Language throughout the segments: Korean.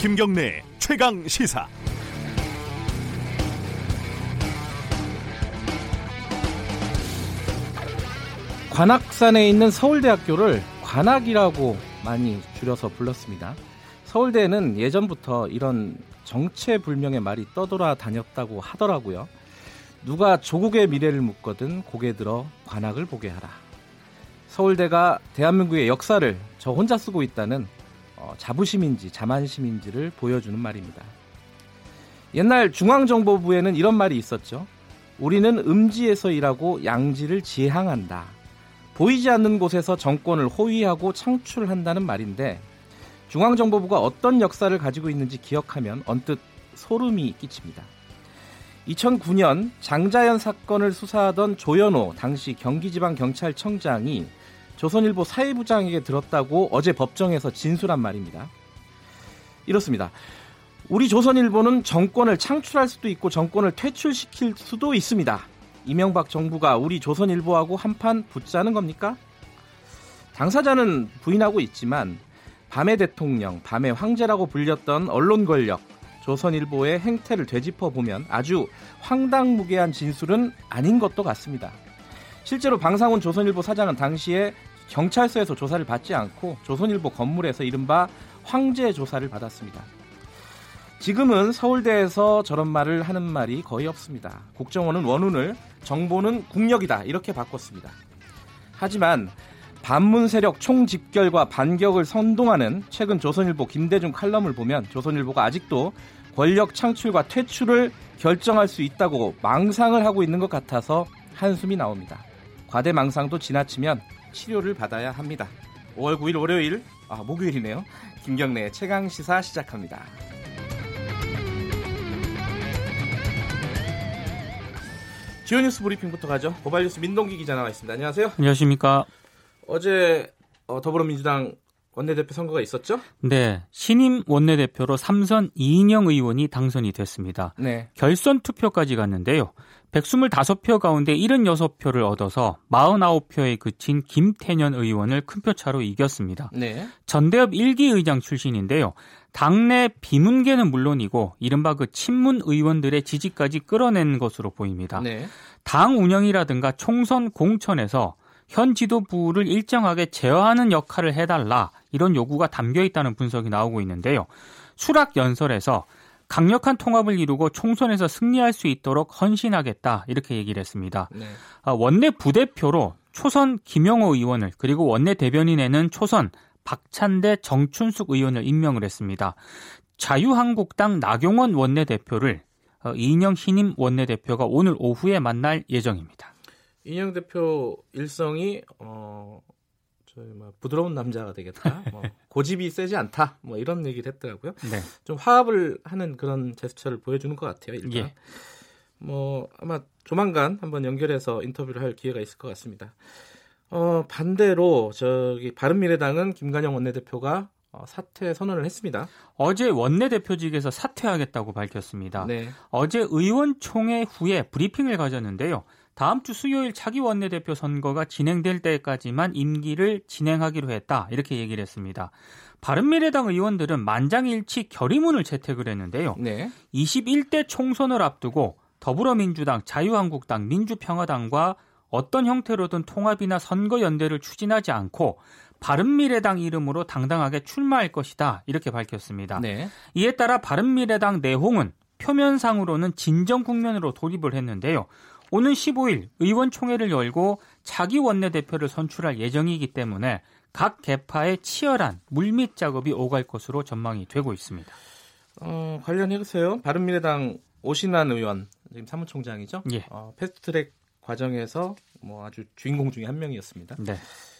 김경래 최강 시사. 관악산에 있는 서울대학교를 관악이라고 많이 줄여서 불렀습니다. 서울대는 예전부터 이런 정체불명의 말이 떠돌아 다녔다고 하더라고요. 누가 조국의 미래를 묻거든 고개 들어 관악을 보게 하라. 서울대가 대한민국의 역사를 저 혼자 쓰고 있다는 어, 자부심인지 자만심인지를 보여주는 말입니다. 옛날 중앙정보부에는 이런 말이 있었죠. 우리는 음지에서 일하고 양지를 지향한다. 보이지 않는 곳에서 정권을 호위하고 창출한다는 말인데 중앙정보부가 어떤 역사를 가지고 있는지 기억하면 언뜻 소름이 끼칩니다. 2009년 장자연 사건을 수사하던 조현호 당시 경기지방경찰청장이 조선일보 사회부장에게 들었다고 어제 법정에서 진술한 말입니다. 이렇습니다. 우리 조선일보는 정권을 창출할 수도 있고 정권을 퇴출시킬 수도 있습니다. 이명박 정부가 우리 조선일보하고 한판 붙자는 겁니까? 당사자는 부인하고 있지만 밤의 대통령, 밤의 황제라고 불렸던 언론 권력, 조선일보의 행태를 되짚어 보면 아주 황당무계한 진술은 아닌 것도 같습니다. 실제로 방상훈 조선일보 사장은 당시에 경찰서에서 조사를 받지 않고 조선일보 건물에서 이른바 황제 조사를 받았습니다. 지금은 서울대에서 저런 말을 하는 말이 거의 없습니다. 국정원은 원훈을 정보는 국력이다 이렇게 바꿨습니다. 하지만 반문 세력 총집결과 반격을 선동하는 최근 조선일보 김대중 칼럼을 보면 조선일보가 아직도 권력 창출과 퇴출을 결정할 수 있다고 망상을 하고 있는 것 같아서 한숨이 나옵니다. 과대망상도 지나치면 치료를 받아야 합니다. 5월 9일 월요일, 아, 목요일이네요. 김경래 최강 시사 시작합니다. 지오 뉴스 브리핑부터 가죠. 고발 뉴스 민동기 기자 나와 있습니다. 안녕하세요. 안녕하십니까. 어제 어, 더불어민주당 원내대표 선거가 있었죠? 네. 신임 원내대표로 삼선 이인영 의원이 당선이 됐습니다. 네. 결선 투표까지 갔는데요. 125표 가운데 76표를 얻어서 49표에 그친 김태년 의원을 큰 표차로 이겼습니다. 네. 전대협 1기 의장 출신인데요. 당내 비문계는 물론이고 이른바 그 친문 의원들의 지지까지 끌어낸 것으로 보입니다. 네. 당 운영이라든가 총선 공천에서 현 지도부를 일정하게 제어하는 역할을 해달라 이런 요구가 담겨 있다는 분석이 나오고 있는데요. 수락 연설에서 강력한 통합을 이루고 총선에서 승리할 수 있도록 헌신하겠다 이렇게 얘기를 했습니다. 네. 아, 원내 부대표로 초선 김영호 의원을 그리고 원내 대변인에는 초선 박찬대 정춘숙 의원을 임명을 했습니다. 자유한국당 나경원 원내대표를 어, 이인영 신임 원내대표가 오늘 오후에 만날 예정입니다. 이인영 대표 일성이 어, 저희 뭐 부드러운 남자가 되겠다. 뭐 고집이 세지 않다. 뭐 이런 얘기를 했더라고요. 네. 좀 화합을 하는 그런 제스처를 보여주는 것 같아요. 일단 예. 뭐 아마 조만간 한번 연결해서 인터뷰를 할 기회가 있을 것 같습니다. 어, 반대로 저기 바른미래당은 김관영 원내대표가 어, 사퇴 선언을 했습니다. 어제 원내대표직에서 사퇴하겠다고 밝혔습니다. 네. 어제 의원총회 후에 브리핑을 가졌는데요. 다음 주 수요일 차기 원내대표 선거가 진행될 때까지만 임기를 진행하기로 했다. 이렇게 얘기를 했습니다. 바른미래당 의원들은 만장일치 결의문을 채택을 했는데요. 네. 21대 총선을 앞두고 더불어민주당, 자유한국당, 민주평화당과 어떤 형태로든 통합이나 선거 연대를 추진하지 않고 바른미래당 이름으로 당당하게 출마할 것이다. 이렇게 밝혔습니다. 네. 이에 따라 바른미래당 내홍은 표면상으로는 진정 국면으로 돌입을 했는데요. 오는 15일 의원총회를 열고 차기 원내대표를 선출할 예정이기 때문에 각 개파의 치열한 물밑 작업이 오갈 것으로 전망이 되고 있습니다. 어, 관련해서요. 바른미래당 오신환 의원 지금 사무총장이죠. 예. 어, 패스트트랙 과정에서 뭐 아주 주인공 중에 한 명이었습니다. 네.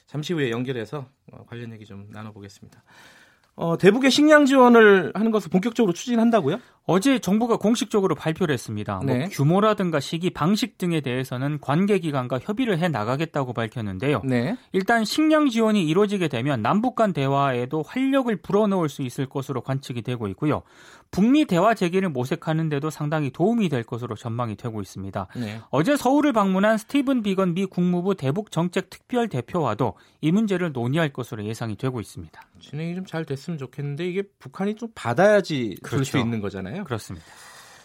잠시 후에 연결해서 어, 관련 얘기 좀 나눠보겠습니다. 어, 대북의 식량 지원을 하는 것을 본격적으로 추진한다고요? 어제 정부가 공식적으로 발표를 했습니다. 뭐 네. 뭐 규모라든가 시기, 방식 등에 대해서는 관계기관과 협의를 해 나가겠다고 밝혔는데요. 네. 일단 식량 지원이 이루어지게 되면 남북 간 대화에도 활력을 불어넣을 수 있을 것으로 관측이 되고 있고요. 북미 대화 재개를 모색하는 데도 상당히 도움이 될 것으로 전망이 되고 있습니다. 네. 어제 서울을 방문한 스티븐 비건 미 국무부 대북 정책 특별 대표와도 이 문제를 논의할 것으로 예상이 되고 있습니다. 진행이 좀 잘 됐으면 좋겠는데 이게 북한이 좀 받아야지 줄수 그렇죠. 있는 거잖아요. 그렇습니다.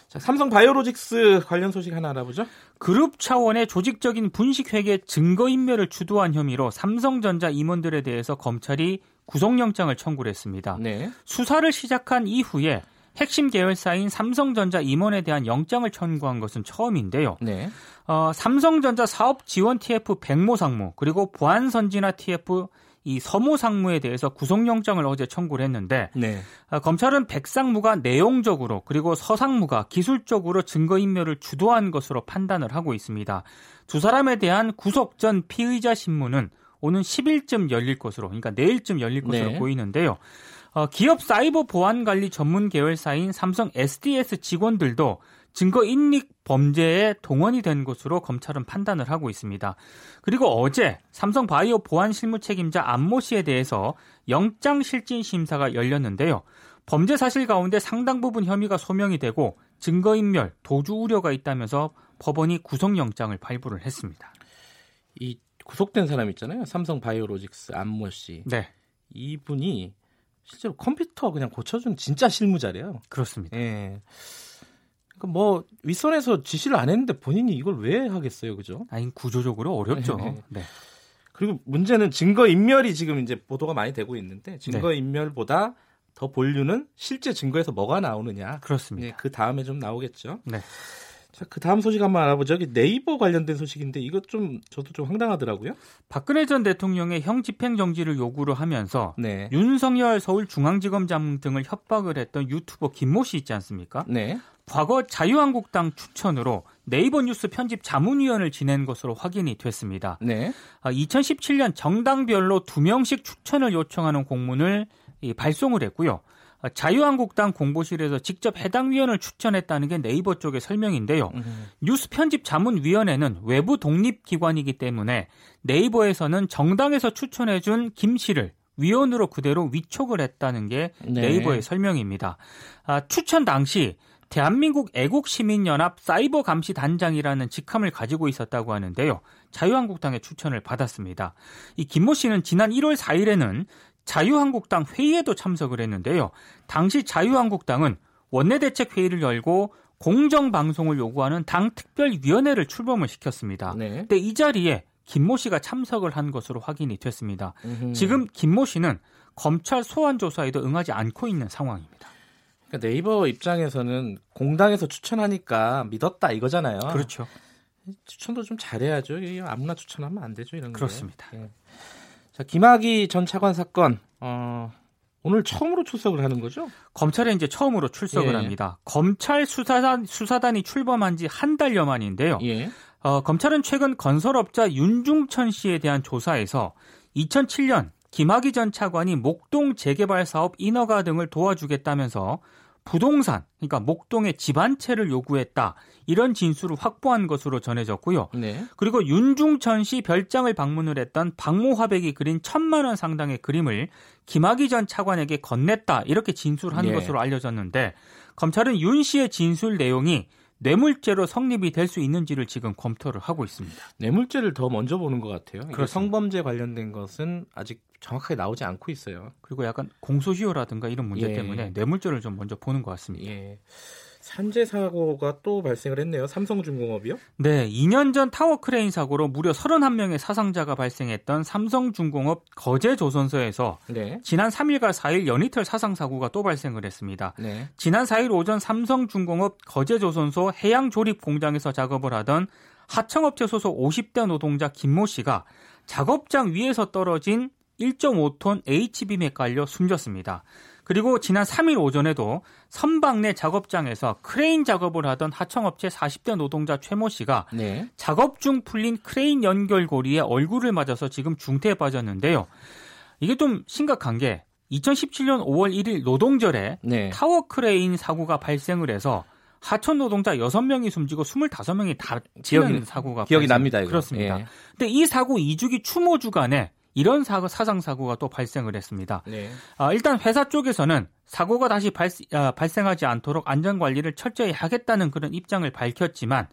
자, 삼성 바이오로직스 관련 소식 하나 알아보죠. 그룹 차원의 조직적인 분식회계 증거인멸을 주도한 혐의로 삼성전자 임원들에 대해서 검찰이 구속영장을 청구를 했습니다. 네. 수사를 시작한 이후에 핵심 계열사인 삼성전자 임원에 대한 영장을 청구한 것은 처음인데요. 네. 어, 삼성전자 사업 지원 TF 백모 상무 그리고 보안선진화 TF 이 서모 상무에 대해서 구속영장을 어제 청구를 했는데 네. 아, 검찰은 백 상무가 내용적으로 그리고 서 상무가 기술적으로 증거인멸을 주도한 것으로 판단을 하고 있습니다. 두 사람에 대한 구속 전 피의자 신문은 오는 10일쯤 열릴 것으로 그러니까 내일쯤 열릴 것으로 네. 보이는데요. 어, 기업 사이버 보안 관리 전문 계열사인 삼성 SDS 직원들도 증거 인릭 범죄에 동원이 된 것으로 검찰은 판단을 하고 있습니다. 그리고 어제 삼성 바이오 보안 실무 책임자 안모 씨에 대해서 영장 실질 심사가 열렸는데요. 범죄 사실 가운데 상당 부분 혐의가 소명이 되고 증거 인멸, 도주 우려가 있다면서 법원이 구속 영장을 발부를 했습니다. 이 구속된 사람 있잖아요. 삼성 바이오로직스 안모 씨. 네, 이분이 실제로 컴퓨터 그냥 고쳐준 진짜 실무자래요. 그렇습니다. 예. 그러니까 뭐 윗선에서 지시를 안 했는데 본인이 이걸 왜 하겠어요, 그죠? 아니 구조적으로 어렵죠. 네. 네. 그리고 문제는 증거 인멸이 지금 이제 보도가 많이 되고 있는데 증거 인멸보다 더 본류는 실제 증거에서 뭐가 나오느냐. 그렇습니다. 네, 그 다음에 좀 나오겠죠. 네. 자, 그 다음 소식 한번 알아보죠. 여기 네이버 관련된 소식인데 이거 좀 저도 좀 황당하더라고요. 박근혜 전 대통령의 형 집행 정지를 요구를 하면서 네. 윤석열 서울중앙지검장 등을 협박을 했던 유튜버 김모 씨 있지 않습니까? 네. 과거 자유한국당 추천으로 네이버 뉴스 편집 자문위원을 지낸 것으로 확인이 됐습니다. 네. 아, 2017년 정당별로 두 명씩 추천을 요청하는 공문을 이, 발송을 했고요. 아, 자유한국당 공보실에서 직접 해당 위원을 추천했다는 게 네이버 쪽의 설명인데요. 음, 뉴스 편집 자문위원회는 외부 독립기관이기 때문에 네이버에서는 정당에서 추천해준 김 씨를 위원으로 그대로 위촉을 했다는 게 네. 네이버의 설명입니다. 아, 추천 당시 대한민국 애국시민연합 사이버감시단장이라는 직함을 가지고 있었다고 하는데요. 자유한국당의 추천을 받았습니다. 이 김모 씨는 지난 1월 4일에는 자유한국당 회의에도 참석을 했는데요. 당시 자유한국당은 원내대책 회의를 열고 공정 방송을 요구하는 당 특별위원회를 출범을 시켰습니다. 네. 근데 이 자리에 김모 씨가 참석을 한 것으로 확인이 됐습니다. 음흠. 지금 김모 씨는 검찰 소환 조사에도 응하지 않고 있는 상황입니다. 그러니까 네이버 입장에서는 공당에서 추천하니까 믿었다 이거잖아요. 그렇죠. 추천도 좀 잘해야죠. 아무나 추천하면 안 되죠. 이런 거. 그렇습니다. 예. 자, 김학의 전 차관 사건 어, 오늘 처음으로 출석을 하는 거죠? 검찰에 이제 처음으로 출석을 예. 합니다. 검찰 수사단 수사단이 출범한 지 한 달여 만인데요. 예. 어, 검찰은 최근 건설업자 윤중천 씨에 대한 조사에서 2007년 김학의 전 차관이 목동 재개발 사업 인허가 등을 도와주겠다면서 부동산, 그러니까 목동의 집 한 채를 요구했다. 이런 진술을 확보한 것으로 전해졌고요. 네. 그리고 윤중천 씨 별장을 방문을 했던 박모 화백이 그린 천만 원 상당의 그림을 김학의 전 차관에게 건넸다. 이렇게 진술한 예. 것으로 알려졌는데 검찰은 윤 씨의 진술 내용이 뇌물죄로 성립이 될 수 있는지를 지금 검토를 하고 있습니다. 뇌물죄를 더 먼저 보는 것 같아요. 그렇습니다. 성범죄 관련된 것은 아직 정확하게 나오지 않고 있어요. 그리고 약간 공소시효라든가 이런 문제 예. 때문에 뇌물죄를 좀 먼저 보는 것 같습니다. 예. 산재 사고가 또 발생을 했네요. 삼성중공업이요? 네, 2년 전 타워 크레인 사고로 무려 31명의 사상자가 발생했던 삼성중공업 거제 조선소에서 네. 지난 3일과 4일 연이틀 사상 사고가 또 발생을 했습니다. 네. 지난 4일 오전 삼성중공업 거제 조선소 해양 조립 공장에서 작업을 하던 하청업체 소속 50대 노동자 김모 씨가 작업장 위에서 떨어진 1.5톤 H빔에 깔려 숨졌습니다. 그리고 지난 3일 오전에도 선박 내 작업장에서 크레인 작업을 하던 하청업체 40대 노동자 최모 씨가 네. 작업 중 풀린 크레인 연결고리에 얼굴을 맞아서 지금 중태에 빠졌는데요. 이게 좀 심각한 게 2017년 5월 1일 노동절에 네. 타워 크레인 사고가 발생을 해서 하청 노동자 6명이 숨지고 25명이 다치는 기억이- 사고가 기억이 발생- 납니다. 이거. 그렇습니다. 예. 근데 이 사고 2주기 추모 주간에 이런 사고, 사상 사고가 또 발생을 했습니다. 네. 아, 일단 회사 쪽에서는 사고가 다시 발, 생하지 않도록 안전 관리를 철저히 하겠다는 그런 입장을 밝혔지만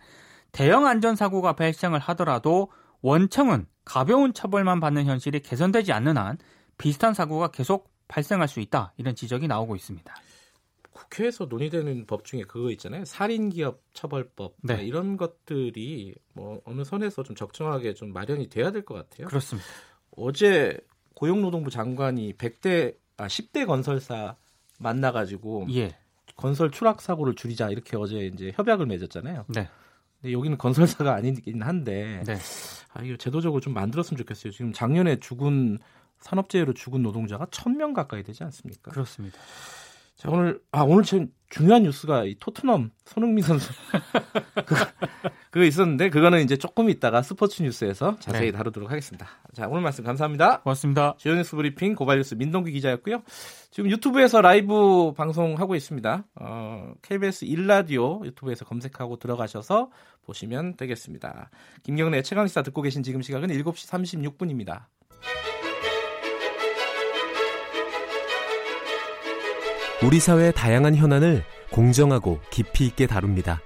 대형 안전 사고가 발생을 하더라도 원청은 가벼운 처벌만 받는 현실이 개선되지 않는 한 비슷한 사고가 계속 발생할 수 있다 이런 지적이 나오고 있습니다. 국회에서 논의되는 법 중에 그거 있잖아요. 살인기업 처벌법 네. 이런 것들이 뭐 어느 선에서 좀 적정하게 좀 마련이 돼야 될 것 같아요. 그렇습니다. 어제 고용노동부 장관이 100대 아 10대 건설사 만나 가지고 예, 건설 추락 사고를 줄이자 이렇게 어제 이제 협약을 맺었잖아요. 네, 근데 여기는 건설사가 아니긴 한데 네, 아 이거 제도적으로 좀 만들었으면 좋겠어요. 지금 작년에 죽은 산업재해로 죽은 노동자가 1000명 가까이 되지 않습니까? 그렇습니다. 자 오늘 아 오늘 제일 중요한 뉴스가 이 토트넘 손흥민 선수 그, 그거 있었는데 그거는 이제 조금 있다가 스포츠 뉴스에서 자세히 네. 다루도록 하겠습니다. 자 오늘 말씀 감사합니다. 고맙습니다. 지오뉴스 브리핑 고발뉴스 민동기 기자였고요. 지금 유튜브에서 라이브 방송하고 있습니다. 어, KBS 1라디오 유튜브에서 검색하고 들어가셔서 보시면 되겠습니다. 김경래 최강시사 듣고 계신 지금 시각은 7시 36분입니다. 우리 사회의 다양한 현안을 공정하고 깊이 있게 다룹니다.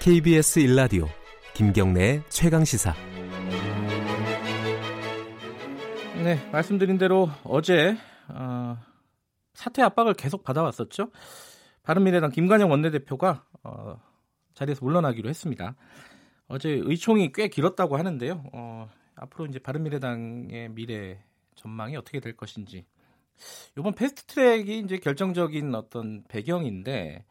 KBS 일라디오 김경래의 최강 시사. 네, 말씀드린 대로 어제 어, 사퇴 압박을 계속 받아왔었죠. 바른미래당 김관영 원내대표가 어, 자리에서 물러나기로 했습니다. 어제 의총이 꽤 길었다고 하는데요. 어, 앞으로 이제 바른미래당의 미래 전망이 어떻게 될 것인지 이번 패스트 트랙이 이제 결정적인 어떤 배경인데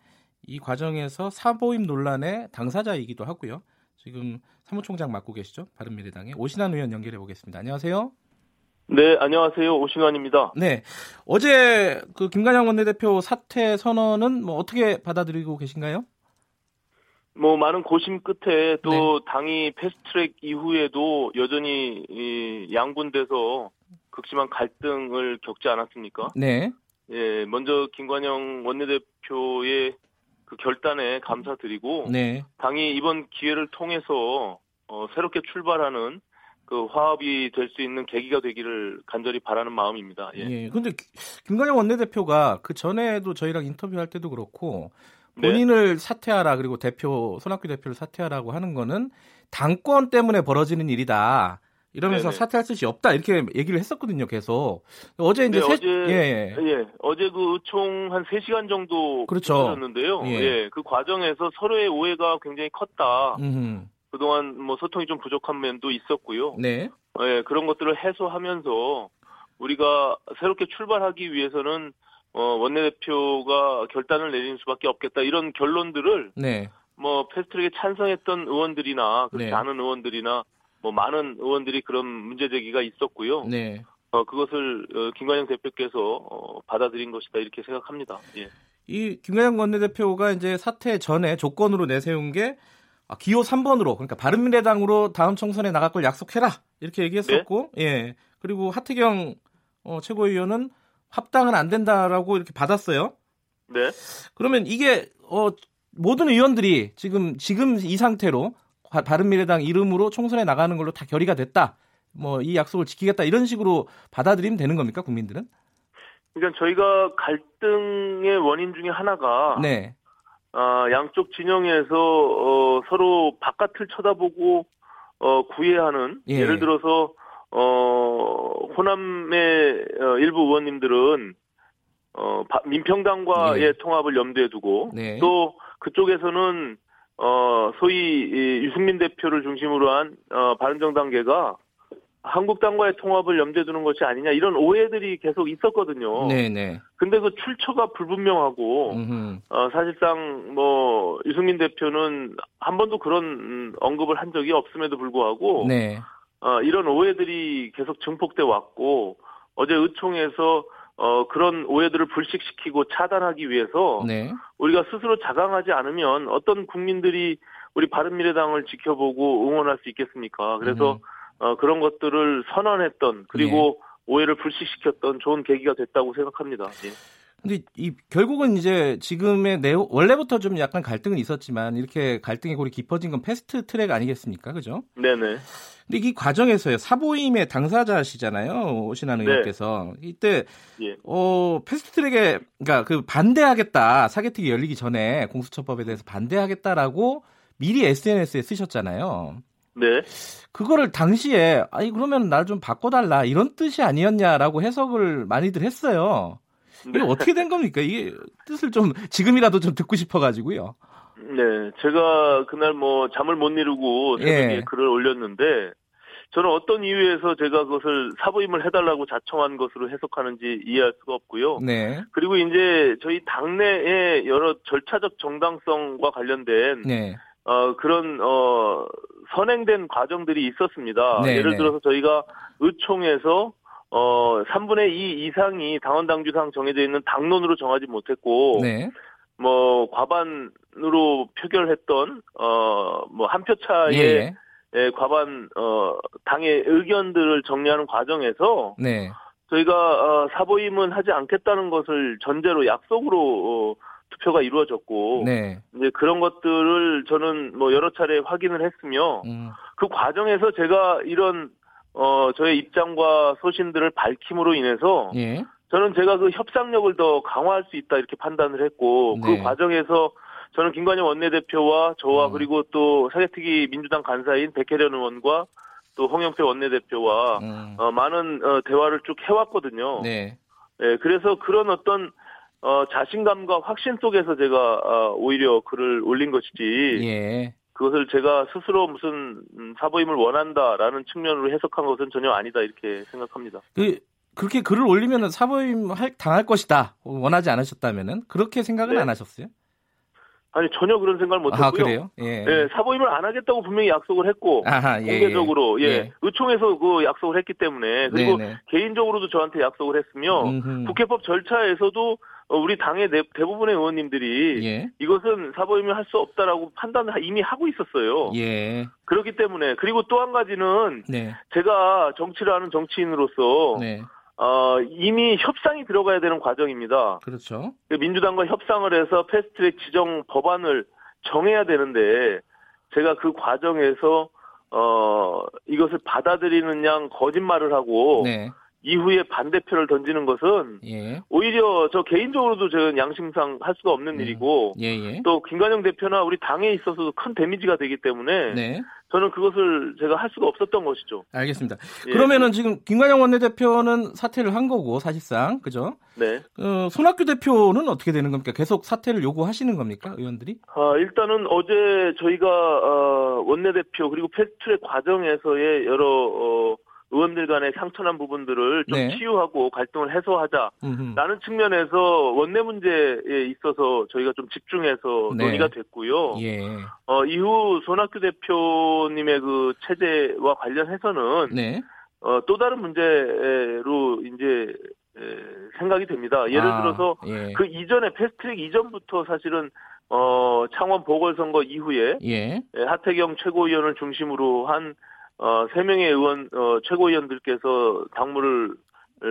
이 과정에서 사보임 논란의 당사자이기도 하고요. 지금 사무총장 맡고 계시죠? 바른미래당의 오신환 의원 연결해 보겠습니다. 안녕하세요. 네, 안녕하세요. 오신환입니다. 네. 어제 그 김관영 원내대표 사퇴 선언은 뭐 어떻게 받아들이고 계신가요? 뭐 많은 고심 끝에 또 네. 당이 패스트트랙 이후에도 여전히 이 양분돼서 극심한 갈등을 겪지 않았습니까? 네. 예, 먼저 김관영 원내대표의 그 결단에 감사드리고 네. 당이 이번 기회를 통해서 어, 새롭게 출발하는 그 화합이 될 수 있는 계기가 되기를 간절히 바라는 마음입니다. 예. 예. 근데 기- 김관영 원내대표가 그 전에도 저희랑 인터뷰할 때도 그렇고 네. 본인을 사퇴하라 그리고 대표 손학규 대표를 사퇴하라고 하는 거는 당권 때문에 벌어지는 일이다. 이러면서 네네. 사퇴할 뜻이 없다 이렇게 얘기를 했었거든요, 계속. 어제 이제 네, 세- 어제 예, 예. 예, 어제 그 총 한 3시간 정도 그렇죠. 졌는데요. 예. 예. 그 과정에서 서로의 오해가 굉장히 컸다. 음. 그동안 뭐 소통이 좀 부족한 면도 있었고요. 네. 예, 그런 것들을 해소하면서 우리가 새롭게 출발하기 위해서는 어, 원내대표가 결단을 내리는 수밖에 없겠다. 이런 결론들을 네. 뭐 패스트트랙에 찬성했던 의원들이나 그렇지 네. 않은 의원들이나 뭐 많은 의원들이 그런 문제 제기가 있었고요. 네. 어, 그것을 어, 김관영 대표께서 어, 받아들인 것이다 이렇게 생각합니다. 예. 이 김관영 원내대표가 이제 사퇴 전에 조건으로 내세운 게 아, 기호 3번으로 그러니까 바른미래당으로 다음 총선에 나갈 걸 약속해라 이렇게 얘기했었고 예 그리고 하태경 어, 최고위원은 합당은 안 된다라고 이렇게 받았어요. 네. 그러면 이게 어, 모든 의원들이 지금 지금 이 상태로 바- 바른미래당 이름으로 총선에 나가는 걸로 다 결의가 됐다. 뭐 이 약속을 지키겠다 이런 식으로 받아들이면 되는 겁니까 국민들은? 그러니까 저희가 갈등의 원인 중에 하나가 네, 아, 양쪽 진영에서 어, 서로 바깥을 쳐다보고 어, 구애하는 예. 예. 를 들어서 어, 호남의 어, 일부 의원님들은 어, 바- 민평당과의 예. 통합을 염두에 두고 네. 또 그쪽에서는 어, 소위 이 유승민 대표를 중심으로 한 어, 바른정당계가 한국당과의 통합을 염두에 두는 것이 아니냐 이런 오해들이 계속 있었거든요. 네, 네. 근데 그 출처가 불분명하고 음흠. 어, 사실상 뭐 유승민 대표는 한 번도 그런 음, 언급을 한 적이 없음에도 불구하고 네. 어, 이런 오해들이 계속 증폭돼 왔고 어제 의총에서 어, 그런 오해들을 불식시키고 차단하기 위해서 네. 우리가 스스로 자강하지 않으면 어떤 국민들이 우리 바른미래당을 지켜보고 응원할 수 있겠습니까? 그래서 음. 어, 그런 것들을 선언했던 그리고 오해를 불식시켰던 좋은 계기가 됐다고 생각합니다. 예. 근데 이 결국은 이제 지금의 내용 원래부터 좀 약간 갈등은 있었지만 이렇게 갈등의 골이 깊어진 건 패스트 트랙 아니겠습니까? 그죠? 네네. 근데 이 과정에서요 사보임의 당사자시잖아요 오신환 네. 의원께서 이때 예. 어 패스트 트랙에 그러니까 그 반대하겠다 사개특위 열리기 전에 공수처법에 대해서 반대하겠다라고 미리 SNS에 쓰셨잖아요. 네. 그거를 당시에 아니 그러면 날 좀 바꿔달라 이런 뜻이 아니었냐라고 해석을 많이들 했어요. 이게 네. 어떻게 된 겁니까? 이게 뜻을 좀 지금이라도 좀 듣고 싶어가지고요. 네, 제가 그날 뭐 잠을 못 이루고 새벽에 예. 글을 올렸는데 저는 어떤 이유에서 제가 그것을 사부임을 해달라고 자청한 것으로 해석하는지 이해할 수가 없고요. 네, 그리고 이제 저희 당내의 여러 절차적 정당성과 관련된 네, 어 그런 어 선행된 과정들이 있었습니다. 네, 예를 네. 들어서 저희가 의총에서 어 3분의 2 이상이 당원 당규상 정해져 있는 당론으로 정하지 못했고 네, 뭐 과반으로 표결했던 어 뭐 한 표 차의 예, 예, 과반 어 당의 의견들을 정리하는 과정에서 네, 저희가 어, 사보임은 하지 않겠다는 것을 전제로 약속으로 어, 투표가 이루어졌고 네, 이제 그런 것들을 저는 뭐 여러 차례 확인을 했으며 음, 그 과정에서 제가 이런 어 저의 입장과 소신들을 밝힘으로 인해서 예, 저는 제가 그 협상력을 더 강화할 수 있다 이렇게 판단을 했고 네. 그 과정에서 저는 김관영 원내대표와 저와 음. 그리고 또 사개특위 민주당 간사인 백혜련 의원과 또 홍영표 원내대표와 음, 어, 많은 어, 대화를 쭉 해왔거든요. 네, 예, 그래서 그런 어떤 어, 자신감과 확신 속에서 제가 어, 오히려 글을 올린 것이지 예, 그것을 제가 스스로 무슨 음, 사보임을 원한다라는 측면으로 해석한 것은 전혀 아니다 이렇게 생각합니다. 그 그렇게 글을 올리면 사보임 할, 당할 것이다 원하지 않으셨다면은 그렇게 생각은 네. 안 하셨어요? 아니 전혀 그런 생각을 못했고요. 아 그래요? 예, 예, 사보임을 안 하겠다고 분명히 약속을 했고 아하, 예, 공개적으로 예, 예. 의총에서 그 약속을 했기 때문에 그리고 네, 네. 개인적으로도 저한테 약속을 했으며 음흠. 국회법 절차에서도 어, 우리 당의 대, 대부분의 의원님들이 예, 이것은 사보임을 할 수 없다라고 판단을 이미 하고 있었어요. 예, 그렇기 때문에 그리고 또 한 가지는 네, 제가 정치를 하는 정치인으로서 네, 어, 이미 협상이 들어가야 되는 과정입니다. 그렇죠. 그 민주당과 협상을 해서 패스트트랙 지정 법안을 정해야 되는데 제가 그 과정에서 어 이것을 받아들이는 양 거짓말을 하고 네, 이후에 반대표를 던지는 것은 예, 오히려 저 개인적으로도 저는 양심상 할 수가 없는 네. 일이고 예, 예, 또 김관영 대표나 우리 당에 있어서도 큰 데미지가 되기 때문에 네. 저는 그것을 제가 할 수가 없었던 것이죠. 알겠습니다. 예. 그러면은 지금 김관영 원내대표는 사퇴를 한 거고 사실상 그죠? 네. 어, 손학규 대표는 어떻게 되는 겁니까? 계속 사퇴를 요구하시는 겁니까, 의원들이? 아, 일단은 어제 저희가 어, 원내대표 그리고 패스트트랙 과정에서의 여러 어, 의원들 간의 상처난 부분들을 좀 네. 치유하고 갈등을 해소하자라는. 측면에서 원내 문제에 있어서 저희가 좀 집중해서 네. 논의가 됐고요. 예, 어, 이후 손학규 대표님의 그 체제와 관련해서는 네, 어, 또 다른 문제로 이제 에, 생각이 됩니다. 예를 아, 들어서 예, 그 이전에 패스트트랙 이전부터 사실은 어, 창원 보궐선거 이후에 예, 예, 하태경 최고위원을 중심으로 한 어, 세 명의 의원 어, 최고위원들께서 당무를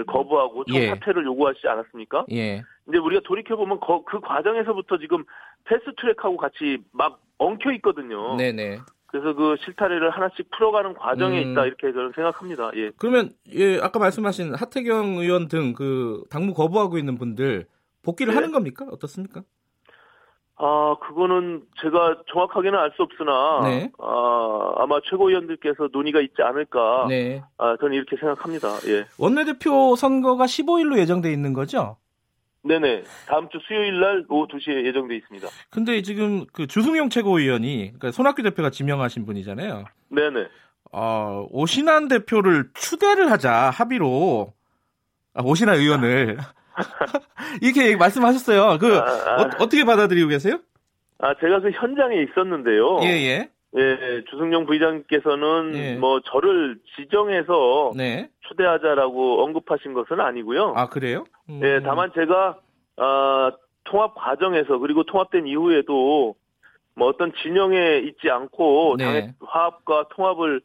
거부하고 총 예. 사퇴를 요구하시지 않았습니까? 예, 이제 우리가 돌이켜 보면 그 과정에서부터 지금 패스트 트랙하고 같이 막 엉켜 있거든요. 네, 네. 그래서 그 실타래를 하나씩 풀어가는 과정에 음. 있다 이렇게 저는 생각합니다. 예. 그러면 예, 아까 말씀하신 하태경 의원 등 그 당무 거부하고 있는 분들 복귀를 네. 하는 겁니까? 어떻습니까? 아, 그거는 제가 정확하게는 알 수 없으나, 네. 아, 아마 최고위원들께서 논의가 있지 않을까, 네. 아, 저는 이렇게 생각합니다. 예. 원내대표 선거가 15일로 예정돼 있는 거죠? 네네. 다음 주 수요일 날 오후 2시에 예정돼 있습니다. 근데 지금 그 주승용 최고위원이 그러니까 손학규 대표가 지명하신 분이잖아요. 네네. 어, 오신환 대표를 추대를 하자 합의로 아, 오신환 의원을 이렇게 말씀하셨어요. 그 아, 아. 어, 떻게 받아들이고 계세요? 아, 제가 그 현장에 있었는데요. 예, 예. 예, 주승용 부의장께서는 예. 뭐 저를 지정해서 네. 초대하자라고 언급하신 것은 아니고요. 아, 그래요? 음. 예, 다만 제가 아, 통합 과정에서 그리고 통합된 이후에도 뭐 어떤 진영에 있지 않고 네. 당의 화합과 통합을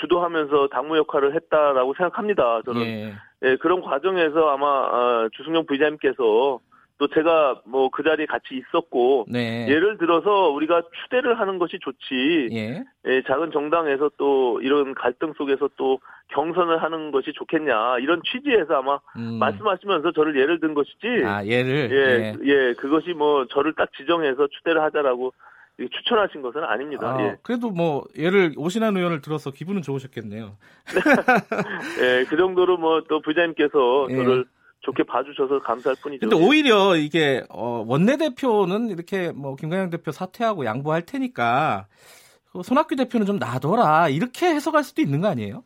주도하면서 당무 역할을 했다라고 생각합니다. 저는 예. 예, 그런 과정에서 아마 어, 주승용 부의장님께서 또 제가 뭐 그 자리에 같이 있었고 네. 예를 들어서 우리가 추대를 하는 것이 좋지 예. 예, 작은 정당에서 또 이런 갈등 속에서 또 경선을 하는 것이 좋겠냐 이런 취지에서 아마 음. 말씀하시면서 저를 예를 든 것이지 아, 예를. 예, 예, 그것이 뭐 저를 딱 지정해서 추대를 하자라고 추천하신 것은 아닙니다. 아, 예. 그래도 뭐 예를 오신환 의원을 들어서 기분은 좋으셨겠네요. 예, 그 정도로 뭐 또 부장님께서 예. 저를 좋게 봐주셔서 감사할 뿐이죠. 근데 오히려 이게 어, 원내대표는 이렇게 뭐 김관영 대표 사퇴하고 양보할 테니까 그 손학규 대표는 좀 놔둬라 이렇게 해석할 수도 있는 거 아니에요?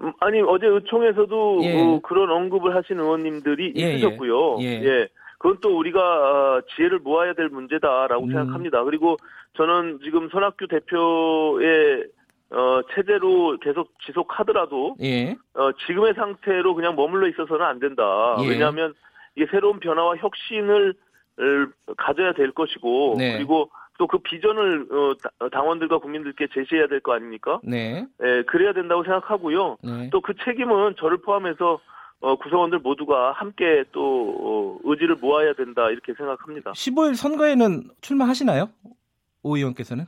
음, 아니 어제 의총에서도 예. 어, 그런 언급을 하신 의원님들이 예, 예. 있으셨고요. 예. 그건 또 우리가 어, 지혜를 모아야 될 문제다라고 음. 생각합니다. 그리고 저는 지금 손학규 대표의 어, 체제로 계속 지속하더라도 예. 어, 지금의 상태로 그냥 머물러 있어서는 안 된다. 예. 왜냐하면 이게 새로운 변화와 혁신을 을 가져야 될 것이고 네. 그리고 또 그 비전을 어, 다- 당원들과 국민들께 제시해야 될 거 아닙니까? 네. 예, 그래야 된다고 생각하고요. 네. 또그 책임은 저를 포함해서 어, 구성원들 모두가 함께 또 어, 의지를 모아야 된다 이렇게 생각합니다. 15일 선거에는 출마하시나요? 오 의원께서는?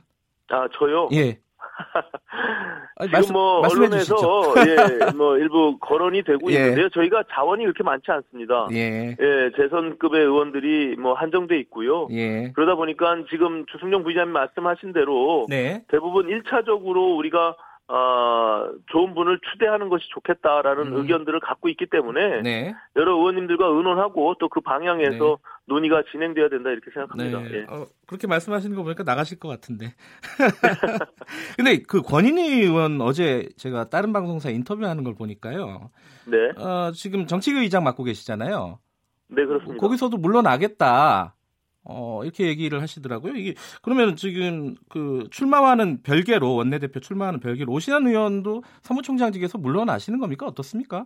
아 저요. 예. 아니, 지금 말씀- 뭐 언론에서 주시죠. 예, 뭐 일부 거론이 되고 예. 있는데요. 저희가 자원이 그렇게 많지 않습니다. 예. 예, 재선급의 의원들이 뭐 한정돼 있고요. 예. 그러다 보니까 지금 주승용 부의장님 말씀하신 대로 네. 대부분 1차적으로 우리가 아, 좋은 분을 추대하는 것이 좋겠다라는 음. 의견들을 갖고 있기 때문에 네. 여러 의원님들과 의논하고 또 그 방향에서 논의가 진행돼야 된다 이렇게 생각합니다. 네. 예. 어, 그렇게 말씀하시는 거 보니까 나가실 것 같은데. 근데 그 권인희 의원 어제 제가 다른 방송사 인터뷰하는 걸 보니까요. 네, 어, 지금 정치위 의장 맡고 계시잖아요. 네 그렇습니다. 거기서도 물러나겠다. 어, 이렇게 얘기를 하시더라고요. 이게 그러면 지금 그 출마와는 별개로 원내대표 출마하는 별개로 오신환 의원도 사무총장직에서 물러나시는 겁니까? 어떻습니까?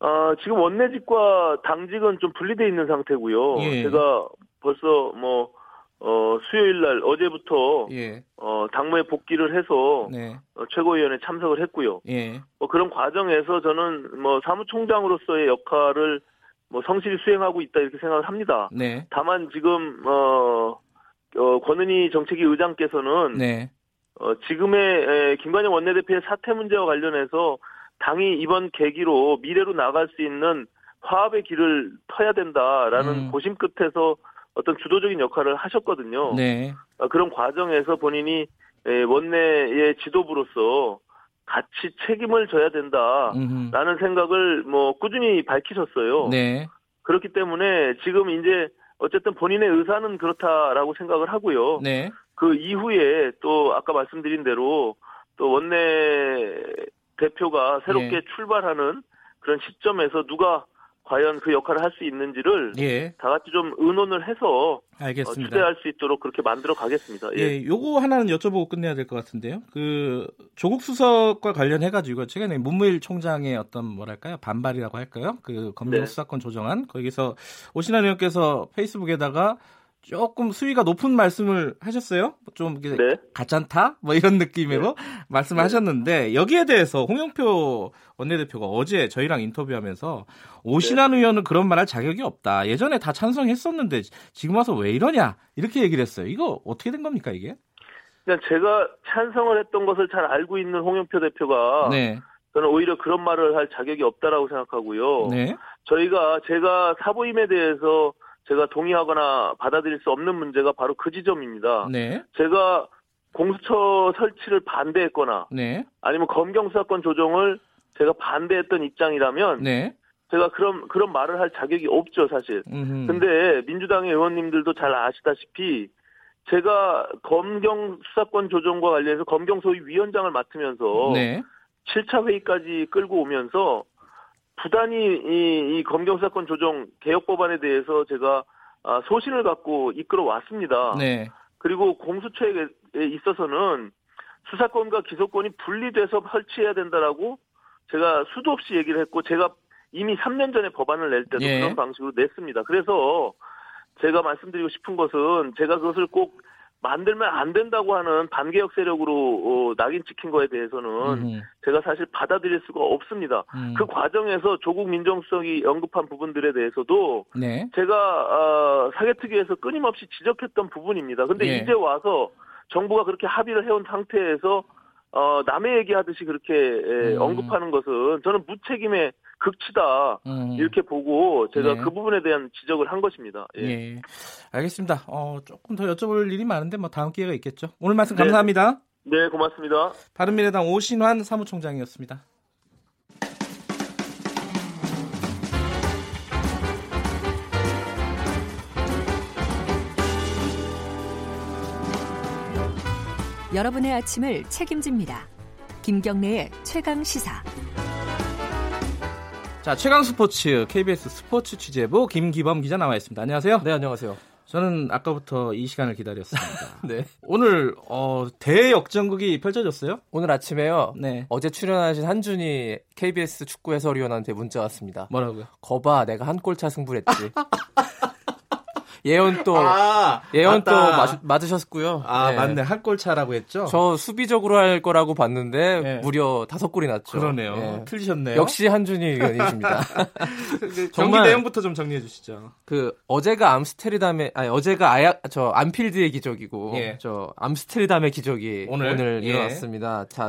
아, 지금 원내직과 당직은 좀 분리돼 있는 상태고요. 예. 제가 벌써 뭐 어, 수요일 날 어제부터 예. 어, 당무에 복귀를 해서 네. 어, 최고위원회 참석을 했고요. 예. 뭐 그런 과정에서 저는 뭐 사무총장으로서의 역할을 뭐 성실히 수행하고 있다 이렇게 생각을 합니다. 네. 다만 지금 어, 어 권은희 정책위 의장께서는 네. 어, 지금의 에, 김관영 원내대표의 사퇴 문제와 관련해서 당이 이번 계기로 미래로 나갈 수 있는 화합의 길을 터야 된다라는 음. 고심 끝에서 어떤 주도적인 역할을 하셨거든요. 네. 어, 그런 과정에서 본인이 에, 원내의 지도부로서 같이 책임을 져야 된다라는. 생각을 뭐 꾸준히 밝히셨어요. 네. 그렇기 때문에 지금 이제 어쨌든 본인의 의사는 그렇다라고 생각을 하고요. 네. 그 이후에 또 아까 말씀드린 대로 또 원내 대표가 새롭게 예. 출발하는 그런 시점에서 누가 과연 그 역할을 할 수 있는지를 예. 다 같이 좀 의논을 해서 어, 알겠습니다. 추대할 수 있도록 그렇게 만들어 가겠습니다. 예. 예, 요거 하나는 여쭤보고 끝내야 될 것 같은데요. 그 조국 수석과 관련해 가지고 최근에 문무일 총장의 어떤 뭐랄까요 반발이라고 할까요? 그 검경 네. 수사권 조정안 거기서 오신환 의원께서 페이스북에다가 조금 수위가 높은 말씀을 하셨어요. 좀 이게 네. 가짠타 뭐 이런 느낌으로 말씀을 하셨는데 여기에 대해서 홍영표 원내대표가 어제 저희랑 인터뷰하면서 오신환 네. 의원은 그런 말 할 자격이 없다. 예전에 다 찬성했었는데 지금 와서 왜 이러냐 이렇게 얘기를 했어요. 이거 어떻게 된 겁니까 이게? 그냥 제가 찬성을 했던 것을 잘 알고 있는 홍영표 대표가 네, 저는 오히려 그런 말을 할 자격이 없다라고 생각하고요. 네, 저희가 제가 사보임에 대해서 제가 동의하거나 받아들일 수 없는 문제가 바로 그 지점입니다. 네, 제가 공수처 설치를 반대했거나 네, 아니면 검경 수사권 조정을 제가 반대했던 입장이라면 네. 제가 그런 그런 말을 할 자격이 없죠 사실. 음흠. 근데 민주당의 의원님들도 잘 아시다시피 제가 검경 수사권 조정과 관련해서 검경 소위 위원장을 맡으면서 네, 7차 회의까지 끌고 오면서 부단히 이, 이 검경 수사권 조정 개혁 법안에 대해서 제가 아, 소신을 갖고 이끌어 왔습니다. 네, 그리고 공수처에 있어서는 수사권과 기소권이 분리돼서 설치해야 된다라고 제가 수도 없이 얘기를 했고 제가 이미 3년 전에 법안을 낼 때도 예. 그런 방식으로 냈습니다. 그래서 제가 말씀드리고 싶은 것은 제가 그것을 꼭 만들면 안 된다고 하는 반개혁 세력으로 어, 낙인 찍힌 거에 대해서는 음, 제가 사실 받아들일 수가 없습니다. 음. 그 과정에서 조국 민정수석이 언급한 부분들에 대해서도 네. 제가 어, 사개특위에서 끊임없이 지적했던 부분입니다. 근데 예. 이제 와서 정부가 그렇게 합의를 해온 상태에서 어, 남의 얘기하듯이 그렇게 에, 음. 언급하는 것은 저는 무책임의 극치다 음. 이렇게 보고 제가 네. 그 부분에 대한 지적을 한 것입니다. 예. 예. 알겠습니다. 어, 조금 더 여쭤볼 일이 많은데 뭐 다음 기회가 있겠죠. 오늘 말씀 네. 감사합니다. 네, 고맙습니다. 바른미래당 오신환 사무총장이었습니다. 여러분의 아침을 책임집니다. 김경래의 최강 시사. 자, 최강 스포츠 KBS 스포츠 취재부 김기범 기자 나와 있습니다. 안녕하세요. 네, 안녕하세요. 저는 아까부터 이 시간을 기다렸습니다. 네. 오늘 어, 대역전극이 펼쳐졌어요? 오늘 아침에요. 네. 어제 출연하신 한준이 KBS 축구 해설위원한테 문자 왔습니다. 뭐라고요? 거봐, 내가 한 골 차 승부했지. 예언 또 아, 예언 또 맞다. 맞, 맞으셨고요. 아, 네. 맞네. 한 골 차라고 했죠? 저 수비적으로 할 거라고 봤는데 네. 무려 다섯 골이 났죠. 그러네요. 예. 틀리셨네요. 역시 한준이 의원이십니다. 경기 정말- 내용부터 좀 정리해 주시죠. 그 어제가 암스테르담의 아니 어제가 아야 저 안필드의 기적이고 예. 저 암스테르담의 기적이 오늘? 오늘, 예. 일어났습니다. 자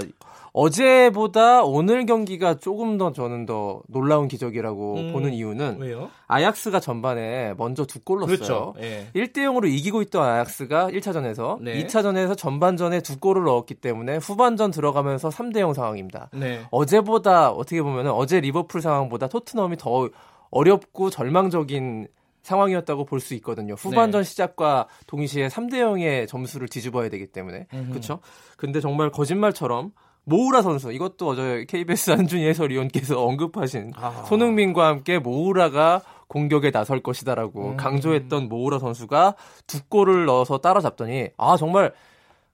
어제보다 오늘 경기가 조금 더 저는 더 놀라운 기적이라고 음, 보는 이유는 왜요? 아약스가 전반에 먼저 두 골 넣었어요. 그렇죠. 예. 1대 0으로 이기고 있던 아약스가 1차전에서 네. 2차전에서 전반전에 두 골을 넣었기 때문에 후반전 들어가면서 3대 0 상황입니다. 네. 어제보다 어떻게 보면 어제 리버풀 상황보다 토트넘이 더 어렵고 절망적인 상황이었다고 볼 수 있거든요. 후반전 네. 시작과 동시에 3대 0의 점수를 뒤집어야 되기 때문에. 그렇죠? 근데 정말 거짓말처럼 모우라 선수 이것도 어제 KBS 한준희 해설위원께서 언급하신 아. 손흥민과 함께 모우라가 공격에 나설 것이다라고 음. 강조했던 모우라 선수가 두 골을 넣어서 따라잡더니 아 정말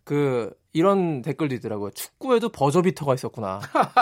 그 이런 댓글도 있더라고요. 축구에도 버저비터가 있었구나.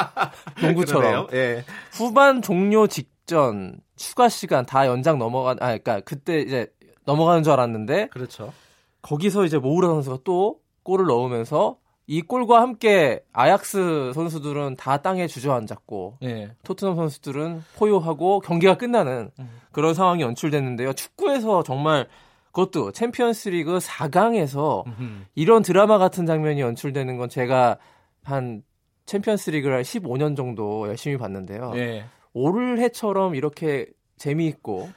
농구처럼. 예. 후반 종료 직전 추가 시간 다 연장 넘어간 아 그러니까 그때 이제 넘어가는 줄 알았는데 그렇죠. 거기서 이제 모우라 선수가 또 골을 넣으면서 이 골과 함께 아약스 선수들은 다 땅에 주저앉았고 예. 토트넘 선수들은 포효하고 경기가 끝나는 음. 그런 상황이 연출됐는데요. 축구에서 정말 그것도 챔피언스리그 4강에서 음흠. 이런 드라마 같은 장면이 연출되는 건 제가 한 챔피언스리그를 15년 정도 열심히 봤는데요. 예. 올해처럼 이렇게 재미있고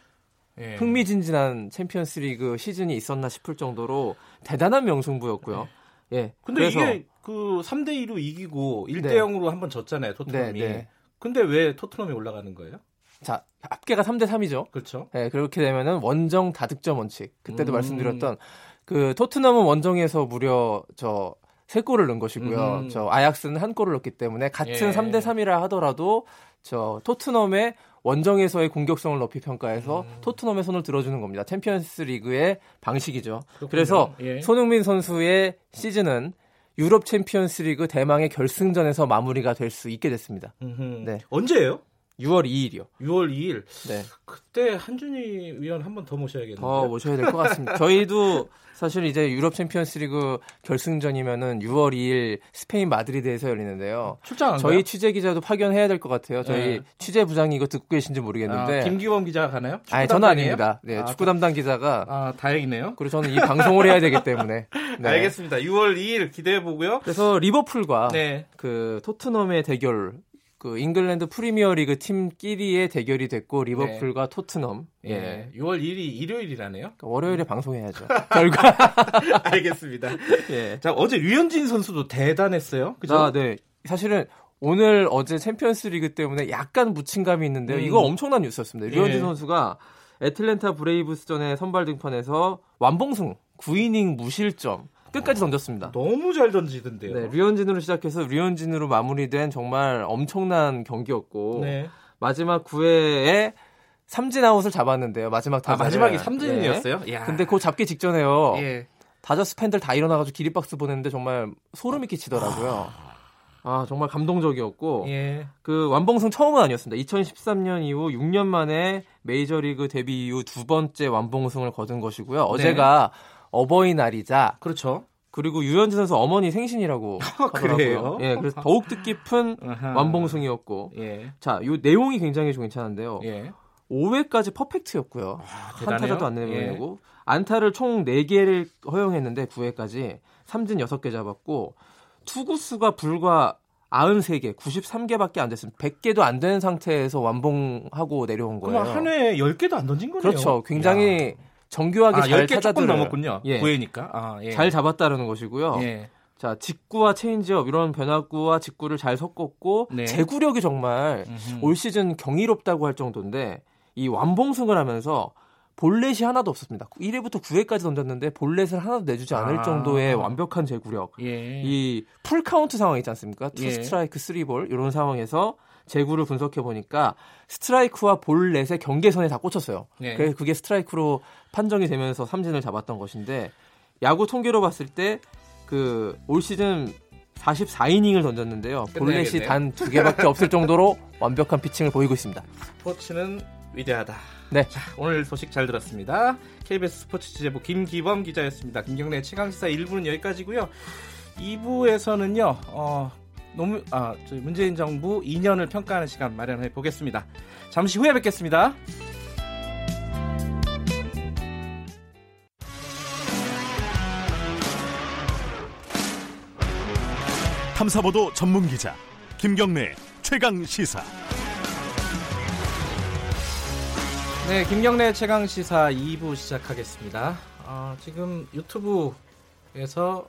예. 흥미진진한 챔피언스리그 시즌이 있었나 싶을 정도로 대단한 명승부였고요. 예. 근데 그래서 이게 그 3대 2로 이기고 1대 네. 0으로 한번 졌잖아요, 토트넘이. 네, 네. 근데 왜 토트넘이 올라가는 거예요? 자 합계가 3대 3이죠. 그렇죠. 예, 그렇게 되면은 원정 다득점 원칙. 그때도 음. 말씀드렸던 그 토트넘은 원정에서 무려 저 세 골을 넣은 것이고요. 음. 저 아약스는 한 골을 넣기 때문에 같은 예. 3대 3이라 하더라도 저 토트넘의 원정에서의 공격성을 높이 평가해서 음. 토트넘의 손을 들어주는 겁니다. 챔피언스 리그의 방식이죠. 그렇군요. 그래서 예. 손흥민 선수의 시즌은 유럽 챔피언스 리그 대망의 결승전에서 마무리가 될 수 있게 됐습니다. 음흠. 네. 언제예요? 6월 2일이요. 6월 2일. 네. 그때 한준희 위원 한 번 더 모셔야겠는데. 더 모셔야 될 것 같습니다. 저희도 사실 이제 유럽 챔피언스리그 결승전이면은 6월 2일 스페인 마드리드에서 열리는데요. 출장 안 저희? 취재 기자도 파견해야 될 것 같아요. 저희 네. 취재 부장이 이거 듣고 계신지 모르겠는데. 아, 김기범 기자가 가나요? 아니, 저는? 아닙니다. 네, 아, 축구 담당 기자가. 아, 다행이네요. 그리고 저는 이 방송을 해야 되기 때문에. 네. 알겠습니다. 6월 2일 기대해 보고요. 그래서 리버풀과 네. 그 토트넘의 대결, 그 잉글랜드 프리미어리그 팀끼리의 대결이 됐고 리버풀과 토트넘. 예. 예. 6월 2일이 일요일이라네요. 그러니까 월요일에 방송해야죠. 결과. 알겠습니다. 예. 자, 어제 류현진 선수도 대단했어요. 그죠? 아, 네. 사실은 오늘 어제 챔피언스 리그 때문에 약간 묻힌감이 있는데요. 음. 이거 엄청난 뉴스였습니다. 류현진 예. 선수가 애틀랜타 브레이브스전에 선발 등판해서 완봉승 9이닝 무실점 끝까지 던졌습니다. 너무 잘 던지던데요. 네, 류현진으로 시작해서 류현진으로 마무리된 정말 엄청난 경기였고 네. 마지막 9회에 삼진 아웃을 잡았는데요. 마지막 아, 타자 마지막이 3진이었어요? 야. 근데 그 잡기 직전에요. 예. 다저스 팬들 다 일어나가지고 기립박수 보냈는데 정말 소름이 끼치더라고요. 아 정말 감동적이었고 예. 그 완봉승 처음은 아니었습니다. 2013년 이후 6년 만에 메이저리그 데뷔 이후 두 번째 완봉승을 거둔 것이고요. 어제가 어버이날이자 그렇죠. 그리고 유현진 선수 어머니 생신이라고 하더라고요. 그래요? 예, 그래서 더욱 뜻깊은. 완봉승이었고. 예. 자, 요 내용이 굉장히 좀 괜찮은데요. 예. 5회까지 퍼펙트였고요. 대단해요. 한타자도 안 예. 내려고 안타를 총 4개를 허용했는데 9회까지 삼진 6개 잡았고 투구수가 불과 93개, 93개밖에 안 됐습니다. 100개도 안 되는 상태에서 완봉하고 내려온 거예요. 그럼 한 회에 10개도 안 던진 거네요. 그렇죠. 굉장히 야. 정교하게 아, 잘 10개 조금 찾아들어요. 넘었군요. 예. 9회니까. 아, 예. 잘 잡았다는 것이고요. 예. 자, 직구와 체인지업 이런 변화구와 직구를 잘 섞었고 네. 제구력이 정말 음흠. 올 시즌 경이롭다고 할 정도인데 이 완봉승을 하면서 볼넷이 하나도 없었습니다. 1회부터 9회까지 던졌는데 볼넷을 하나도 내주지 않을 아. 정도의 완벽한 제구력. 예. 이 풀 카운트 상황 있지 않습니까? two 예. 스트라이크, three 볼 이런 상황에서 제구를 분석해 보니까 스트라이크와 볼넷의 경계선에 다 꽂혔어요. 네. 그래서 그게 스트라이크로 판정이 되면서 삼진을 잡았던 것인데 야구 통계로 봤을 때 그 올 시즌 44이닝을 던졌는데요. 볼넷이. 단 두 개밖에 없을 정도로 완벽한 피칭을 보이고 있습니다. 스포츠는 위대하다. 네. 자, 오늘 소식 잘 들었습니다. KBS 스포츠 취재부 김기범 기자였습니다. 김경래 최강시사 1부는 여기까지고요. 2부에서는요. 어, 노무, 아, 저희 문재인 정부 2년을 평가하는 시간 마련해 보겠습니다. 잠시 후에 뵙겠습니다. 탐사보도 전문 기자 김경래 최강 시사. 네, 김경래 최강 시사 2부 시작하겠습니다. 어, 지금 유튜브에서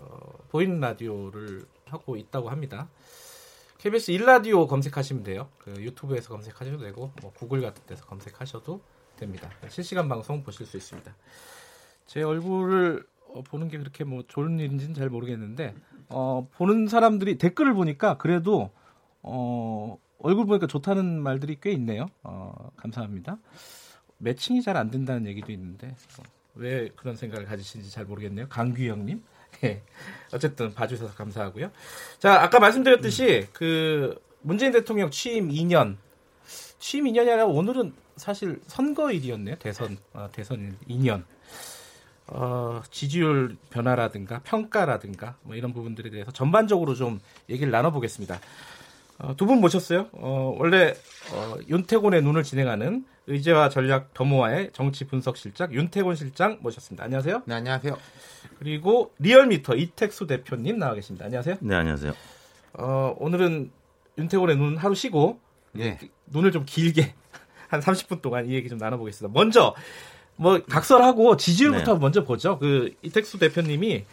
어, 보이는 라디오를 하고 있다고 합니다. KBS 1라디오 검색하시면 돼요. 그 유튜브에서 검색하셔도 되고 뭐 구글 같은 데서 검색하셔도 됩니다. 실시간 방송 보실 수 있습니다. 제 얼굴을 어, 보는 게 그렇게 뭐 좋은 일인지는 잘 모르겠는데 어, 보는 사람들이 댓글을 보니까 그래도 어, 얼굴 보니까 좋다는 말들이 꽤 있네요. 어, 감사합니다. 매칭이 잘 안 된다는 얘기도 있는데 어, 왜 그런 생각을 가지시는지 잘 모르겠네요. 강규영님. 예. 어쨌든 봐주셔서 감사하고요. 자, 아까 말씀드렸듯이 그 문재인 대통령 취임 2년, 취임 2년이 아니라 오늘은 사실 선거일이었네요. 대선, 어, 대선 2년. 어, 지지율 변화라든가 평가라든가 뭐 이런 부분들에 대해서 전반적으로 좀 얘기를 나눠보겠습니다. 어, 두분 모셨어요. 어, 원래 어, 윤태곤의 눈을 진행하는 의제와 전략 더모아의 정치 분석 실장 윤태곤 실장 모셨습니다. 안녕하세요. 네, 안녕하세요. 그리고 리얼미터 이택수 대표님 나와 계십니다. 안녕하세요. 네, 안녕하세요. 어, 오늘은 윤태곤의 눈 하루 쉬고 예. 눈을 좀 길게 한 30분 동안 이 얘기 좀 나눠보겠습니다. 먼저 뭐 각설하고 지지율부터 네. 먼저 보죠. 그 이택수 대표님이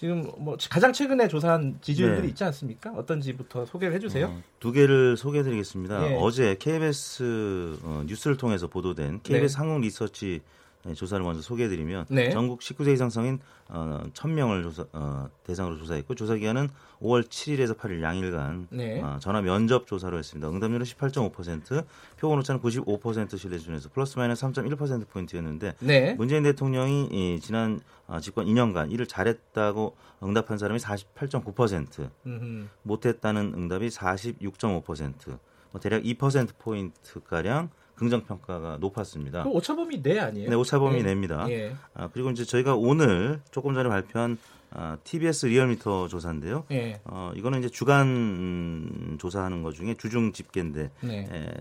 지금 뭐 가장 최근에 조사한 지지율들이 네. 있지 않습니까? 어떤지부터 소개를 해주세요. 어, 두 개를 소개해드리겠습니다. 예. 어제 KBS 어, 뉴스를 통해서 보도된 KBS 네. 한국 리서치 네, 조사를 먼저 소개해드리면 네. 전국 19세 이상 성인 어, 1000명을 조사, 어, 대상으로 조사했고 조사 기간은 5월 7일에서 8일 양일간 네. 어, 전화 면접 조사로 했습니다. 응답률은 18.5%, 표본 오차는 95% 신뢰 수준에서 플러스 마이너스 3.1% 포인트였는데 네. 문재인 대통령이 이 지난 어, 집권 2년간 일을 잘했다고 응답한 사람이 48.9%, 음흠. 못했다는 응답이 46.5%, 뭐 대략 2% 포인트 가량 긍정 평가가 높았습니다. 그 오차범위 내 아니에요? 네, 오차범위 예. 냅니다. 예. 아, 그리고 이제 저희가 오늘 조금 전에 발표한 아, TBS 리얼미터 조사인데요. 예. 어, 이거는 이제 주간 음, 조사하는 것 중에 주중 집계인데 네. 에,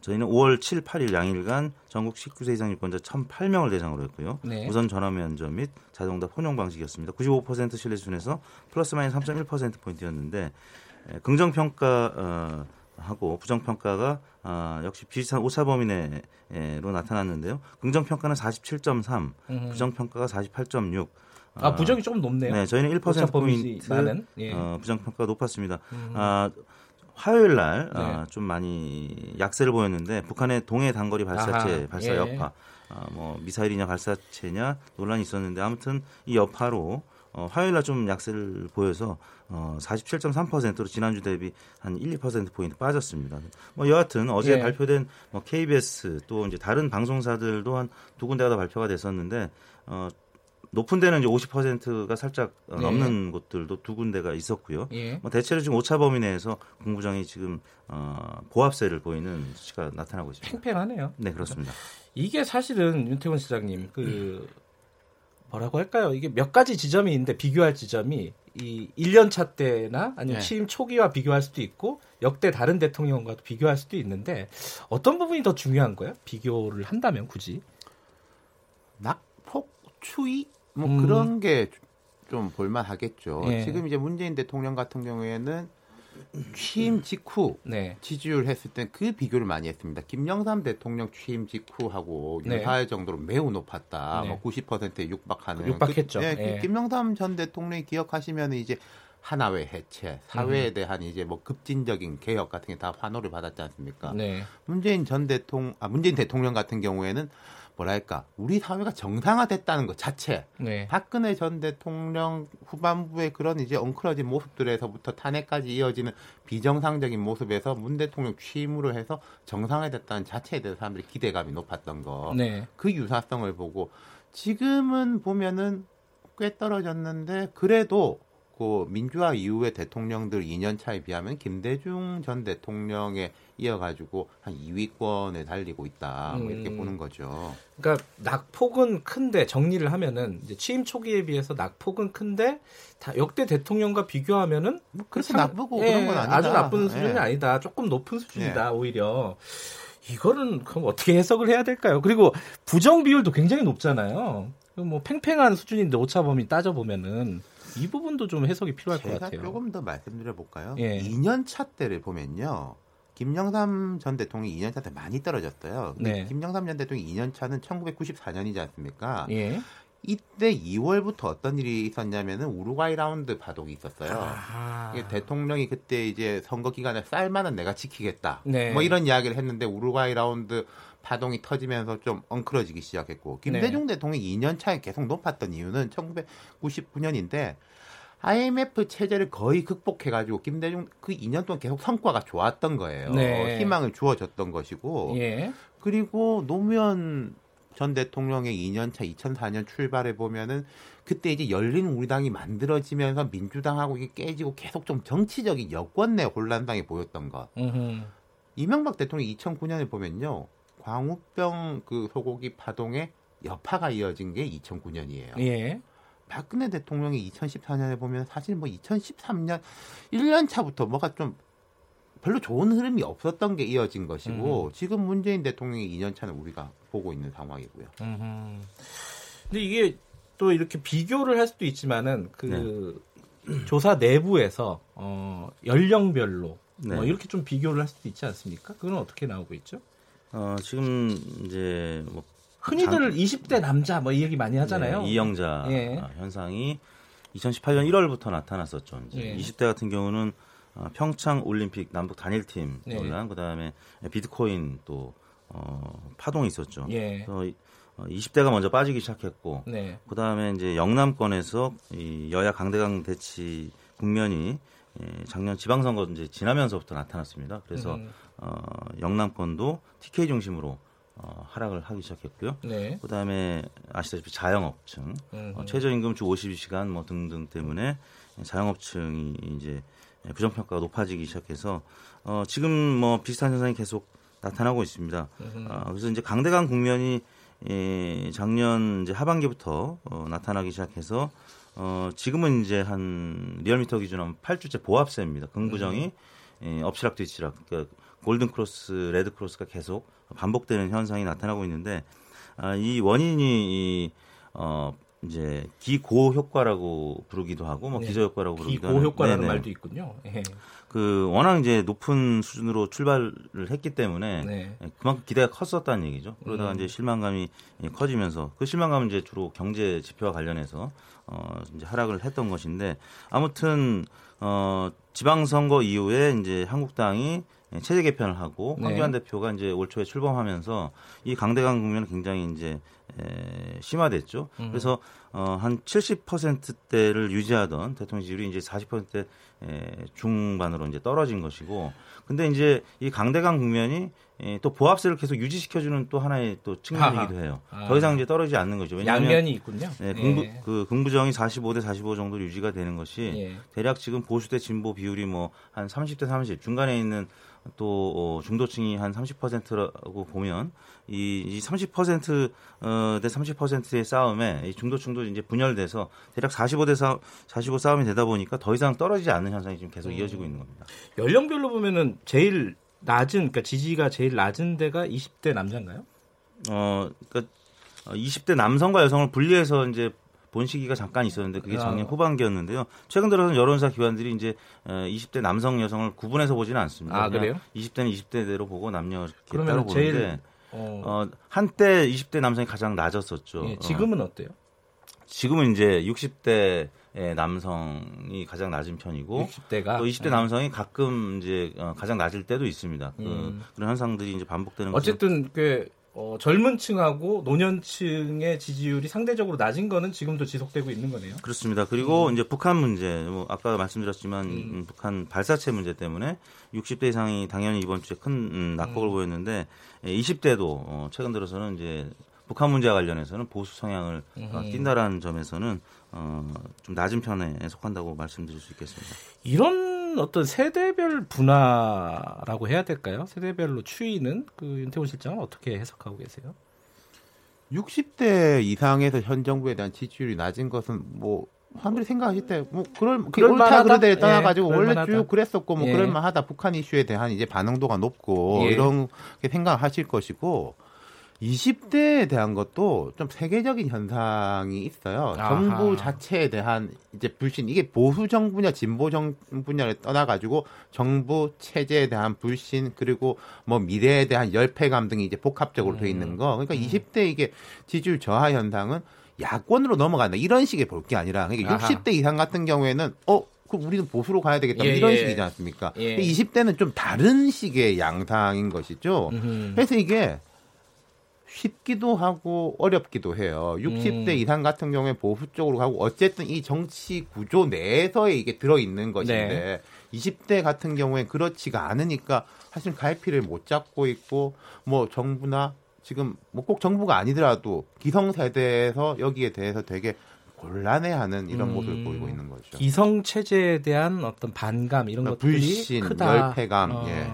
저희는 5월 7, 8일 양일간 전국 19세 이상 유권자 1,008명을 대상으로 했고요. 네. 우선 전화 면접 및 자동답 혼용 방식이었습니다. 95% 신뢰 수준에서 플러스 마이너스 3.1% 포인트였는데 에, 긍정 평가 어, 하고 부정 평가가 아, 역시 비슷한 오차 범위 내로 나타났는데요. 긍정 평가는 47.3, 음흠. 부정 평가가 48.6. 아 부정이 조금 높네요. 네, 저희는 1% 오차범위 포인트 나는 예. 어, 부정 평가가 높았습니다. 음. 아, 화요일 날 네. 아, 좀 많이 약세를 보였는데 북한의 동해 단거리 발사체 아하, 발사 예. 여파 아, 뭐 미사일이냐 발사체냐 논란이 있었는데 아무튼 이 여파로 어, 화요일 날 좀 약세를 보여서 어, 47.3%로 지난주 대비 한 1, 2% 포인트 빠졌습니다. 뭐 여하튼 어제 예. 발표된 뭐 KBS 또 이제 다른 방송사들도 한 두 군데가 다 발표가 됐었는데 어, 높은 데는 이제 50%가 살짝 어, 네. 넘는 곳들도 두 군데가 있었고요. 예. 뭐 대체로 지금 오차 범위 내에서 공부장이 지금 어, 고합세를 보이는 수치가 나타나고 있습니다. 팽팽하네요. 네 그렇습니다. 이게 사실은 윤태곤 시장님 그 뭐라고 할까요? 이게 몇 가지 지점이 있는데 비교할 지점이 이 1년 차 때나 아니면 네. 취임 초기와 비교할 수도 있고 역대 다른 대통령과도 비교할 수도 있는데 어떤 부분이 더 중요한 거예요? 비교를 한다면 굳이? 낙폭 추이 뭐 음. 그런 게 좀 볼만하겠죠. 예. 지금 이제 문재인 대통령 같은 경우에는 취임 직후 네. 지지율 했을 때 그 비교를 많이 했습니다. 김영삼 대통령 취임 직후하고 네. 유사할 정도로 매우 높았다. 네. 뭐 90%에 육박하는 육박했죠. 그, 예, 그 예. 김영삼 전 대통령이 기억하시면 이제 하나회 해체, 사회에 음. 대한 이제 뭐 급진적인 개혁 같은 게 다 환호를 받았지 않습니까? 네. 문재인 전 대통령, 아, 문재인 대통령 같은 경우에는 뭐랄까 우리 사회가 정상화됐다는 것 자체 네. 박근혜 전 대통령 후반부의 그런 이제 엉클어진 모습들에서부터 탄핵까지 이어지는 비정상적인 모습에서 문 대통령 취임으로 해서 정상화됐다는 자체에 대해서 사람들이 기대감이 높았던 거. 네. 그 유사성을 보고 지금은 보면은 꽤 떨어졌는데 그래도 그 민주화 이후의 대통령들 2년 차에 비하면 김대중 전 대통령에 이어가지고 한 2위권에 달리고 있다 뭐 이렇게 음. 보는 거죠. 그러니까 낙폭은 큰데 정리를 하면은 취임 초기에 비해서 낙폭은 큰데 다 역대 대통령과 비교하면은 뭐 그렇게 상- 나쁘고 예, 그런 건 아니다. 아주 나쁜 수준이 예. 아니다. 조금 높은 수준이다 오히려. 이거는 그럼 어떻게 해석을 해야 될까요? 그리고 부정 비율도 굉장히 높잖아요. 뭐 팽팽한 수준인데 오차 범위 따져 보면은 이 부분도 좀 해석이 필요할 것 제가 같아요. 조금 더 말씀드려 볼까요? 예. 2년 차 때를 보면요. 김영삼 전 대통령이 2년 차 때 많이 떨어졌어요. 네. 김영삼 전 대통령이 2년 차는 1994년이지 않습니까? 예. 이때 2월부터 어떤 일이 있었냐면은 우루과이 라운드 파동이 있었어요. 아. 대통령이 그때 이제 선거 기간에 쌀만은 내가 지키겠다. 네. 뭐 이런 이야기를 했는데 우루과이 라운드 파동이 터지면서 좀 엉클어지기 시작했고 김대중 네. 대통령이 2년 차에 계속 높았던 이유는 1999년인데 IMF 체제를 거의 극복해가지고 김대중 그 2년 동안 계속 성과가 좋았던 거예요. 네. 희망을 주어졌던 것이고 예. 그리고 노무현 전 대통령의 2년 차 2004년 출발해 보면은 그때 이제 열린 우리당이 만들어지면서 민주당하고 이게 깨지고 계속 좀 정치적인 여권 내 혼란상이 보였던 것. 음흠. 이명박 대통령이 2009년에 보면요. 광우병 그 소고기 파동에 여파가 이어진 게 2009년이에요. 예. 박근혜 대통령이 2014년에 보면 사실 뭐 2013년 1년 차부터 뭐가 좀 별로 좋은 흐름이 없었던 게 이어진 것이고 지금 문재인 대통령의 2년 차는 우리가 보고 있는 상황이고요. 음흠. 근데 이게 또 이렇게 비교를 할 수도 있지만은 그 네. 조사 내부에서 어, 연령별로 네. 뭐 이렇게 좀 비교를 할 수도 있지 않습니까? 그건 어떻게 나오고 있죠? 어, 지금 이제 뭐 흔히들 20대 남자 뭐 이 얘기 많이 하잖아요. 네, 이영자 예. 아, 현상이 2018년 1월부터 나타났었죠. 이제 예. 20대 같은 경우는 어, 평창 올림픽 남북 단일팀 네. 논란, 그다음에 비트코인 또 어, 파동이 있었죠. 예. 그래서 이- 어, 20대가 먼저 빠지기 시작했고, 네. 그다음에 이제 영남권에서 이 여야 강대강 대치 국면이 예, 작년 지방선거 이제 지나면서부터 나타났습니다. 그래서 음. 어, 영남권도 TK 중심으로 어, 하락을 하기 시작했고요. 네. 그다음에 아시다시피 자영업층, 음. 어, 최저임금 주 52시간 뭐 등등 때문에 자영업층이 이제 부정평가가 높아지기 시작해서 어, 지금 뭐 비슷한 현상이 계속 나타나고 있습니다. 음. 어, 그래서 이제 강대강 국면이 예, 작년 이제 하반기부터 어, 나타나기 시작해서 어, 지금은 이제 한 리얼미터 기준으로 하면 8주째 보합세입니다. 긍부정이 예, 엎치락 뒤치락, 그러니까 골든 크로스, 데드 크로스가 계속 반복되는 현상이 나타나고 있는데 아, 이 원인이 이, 어, 이제 기고 효과라고 부르기도 하고 뭐 네. 기저 효과라고 부르기도 하는 기고 효과라는 네네. 말도 있군요. 예. 그 워낙 이제 높은 수준으로 출발을 했기 때문에 네. 예, 그만큼 기대가 컸었다는 얘기죠. 그러다가 음. 이제 실망감이 예, 커지면서 그 실망감은 이제 주로 경제 지표와 관련해서 어 이제 하락을 했던 것인데 아무튼 어 지방 선거 이후에 이제 한국당이 예, 체제 개편을 하고 네. 황교안 대표가 이제 올 초에 출범하면서 이 강대강 국면은 굉장히 이제 에, 심화됐죠. 음. 그래서 어, 한 70%대를 유지하던 대통령 지지율이 이제 40%대 에, 중반으로 이제 떨어진 것이고, 근데 이제 이 강대강 국면이 에, 또 보합세를 계속 유지시켜주는 또 하나의 또 측면이기도. 해요. 아. 더 이상 이제 떨어지지 않는 거죠. 왜냐하면 양면이 있군요. 네, 긍부, 예. 그 긍부정이 45대 45 정도로 유지가 되는 것이 예. 대략 지금 보수 대 진보 비율이 뭐 한 30대 30 중간에 있는 또 어, 중도층이 한 30%라고 보면 이, 이30% 어, 대 30%의 싸움에 이 중도층도 이제 분열돼서 대략 45대 4, 45 싸움이 되다 보니까 더 이상 떨어지지 않는 현상이 지금 계속 이어지고 있는 겁니다. 연령별로 보면은 제일 낮은 그러니까 지지가 제일 낮은 데가 20대 남자인가요? 어, 그러니까 20대 남성과 여성을 분리해서 이제 본 시기가 잠깐 있었는데 그게 작년 아. 후반기였는데요. 최근 들어서는 여론조사 기관들이 이제 20대 남성 여성을 구분해서 보지는 않습니다. 아, 그래요? 20대는 20대대로 보고 남녀 이렇게 따로 보는데 어, 어, 한때 20대 남성이 가장 낮았었죠. 예, 어, 지금은 어 때요? 지금은 이제 60대의 남성이 가장 낮은 편이고 60대가 또 20대 남성이 가끔 이제 어, 가장 낮을 때도 있습니다. 그, 음. 그런 현상들이 이제 반복되는 어쨌든 그 어, 젊은 층하고 노년층의 지지율이 상대적으로 낮은 거는 지금도 지속되고 있는 거네요. 그렇습니다. 그리고 이제 북한 문제, 뭐 아까 말씀드렸지만 음. 음, 북한 발사체 문제 때문에 60대 이상이 당연히 이번 주에 큰 음, 낙폭을 음. 보였는데 20대도 어, 최근 들어서는 이제 북한 문제와 관련해서는 보수 성향을 어, 음. 띈다라는 점에서는 어, 좀 낮은 편에 속한다고 말씀드릴 수 있겠습니다. 이런 어떤 세대별 분화라고 해야 될까요? 세대별로 추이는 그 윤태호 실장은 어떻게 해석하고 계세요? 60대 이상에서 현 정부에 대한 지지율이 낮은 것은 뭐 사람들이 생각하실 때 뭐 그럴 그럴 옳다? 그러다에 떠나가지고 예, 원래. 쭉 그랬었고 뭐 예. 그럴 만하다 북한 이슈에 대한 이제 반응도가 높고 예. 이런 게 생각하실 것이고 20대에 대한 것도 좀 세계적인 현상이 있어요. 아하. 정부 자체에 대한 이제 불신 이게 보수 정부냐 진보 정부냐를 떠나 가지고 정부 체제에 대한 불신 그리고 뭐 미래에 대한 열패감 등이 이제 복합적으로 돼 있는 거. 그러니까 20대 이게 지지율 저하 현상은 야권으로 넘어간다 이런 식의 볼 게 아니라 그러니까 아하. 60대 이상 같은 경우에는 어 그럼 우리는 보수로 가야 되겠다 예, 이런 예. 식이지 않습니까? 예. 20대는 좀 다른 식의 양상인 것이죠. 음흠. 그래서 이게 쉽기도 하고 어렵기도 해요. 60대 음. 이상 같은 경우에 보수 쪽으로 가고 어쨌든 이 정치 구조 내에서에 이게 들어 있는 것인데 20대 같은 경우에 그렇지가 않으니까 사실 갈피를 못 잡고 있고 뭐 정부나 지금 뭐 꼭 정부가 아니더라도 기성 세대에서 여기에 대해서 되게 곤란해하는 이런 음. 모습을 보이고 있는 거죠. 기성 체제에 대한 어떤 반감 이런 아, 것들이 불신, 크다. 열패감, 어, 예.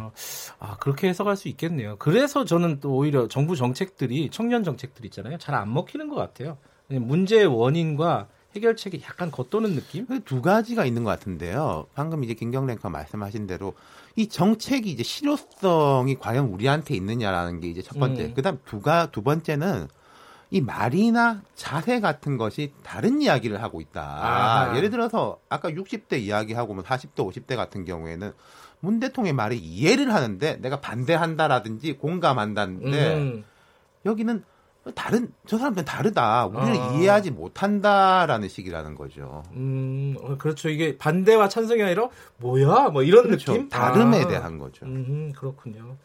아 그렇게 해석할 수 있겠네요. 그래서 저는 또 오히려 정부 정책들이 청년 정책들 있잖아요. 잘 안 먹히는 것 같아요. 문제의 원인과 해결책이 약간 겉도는 느낌? 그두 가지가 있는 것 같은데요. 방금 이제 김경래가 말씀하신 대로 이 정책이 이제 실효성이 과연 우리한테 있느냐라는 게 이제 첫 번째. 음. 그다음 두가 두 번째는 이 말이나 자세 같은 것이 다른 이야기를 하고 있다. 아하. 예를 들어서 아까 60대 이야기하고 뭐 40대, 50대 같은 경우에는 문 대통령의 말에 이해를 하는데 내가 반대한다라든지 공감한다는데 음. 여기는 다른 저 사람들은 다르다. 우리는 아. 이해하지 못한다라는 식이라는 거죠. 음, 어, 그렇죠. 이게 반대와 찬성이 아니라 뭐야? 뭐 이런 그렇죠. 느낌? 다름에 아. 대한 거죠. 음, 그렇군요.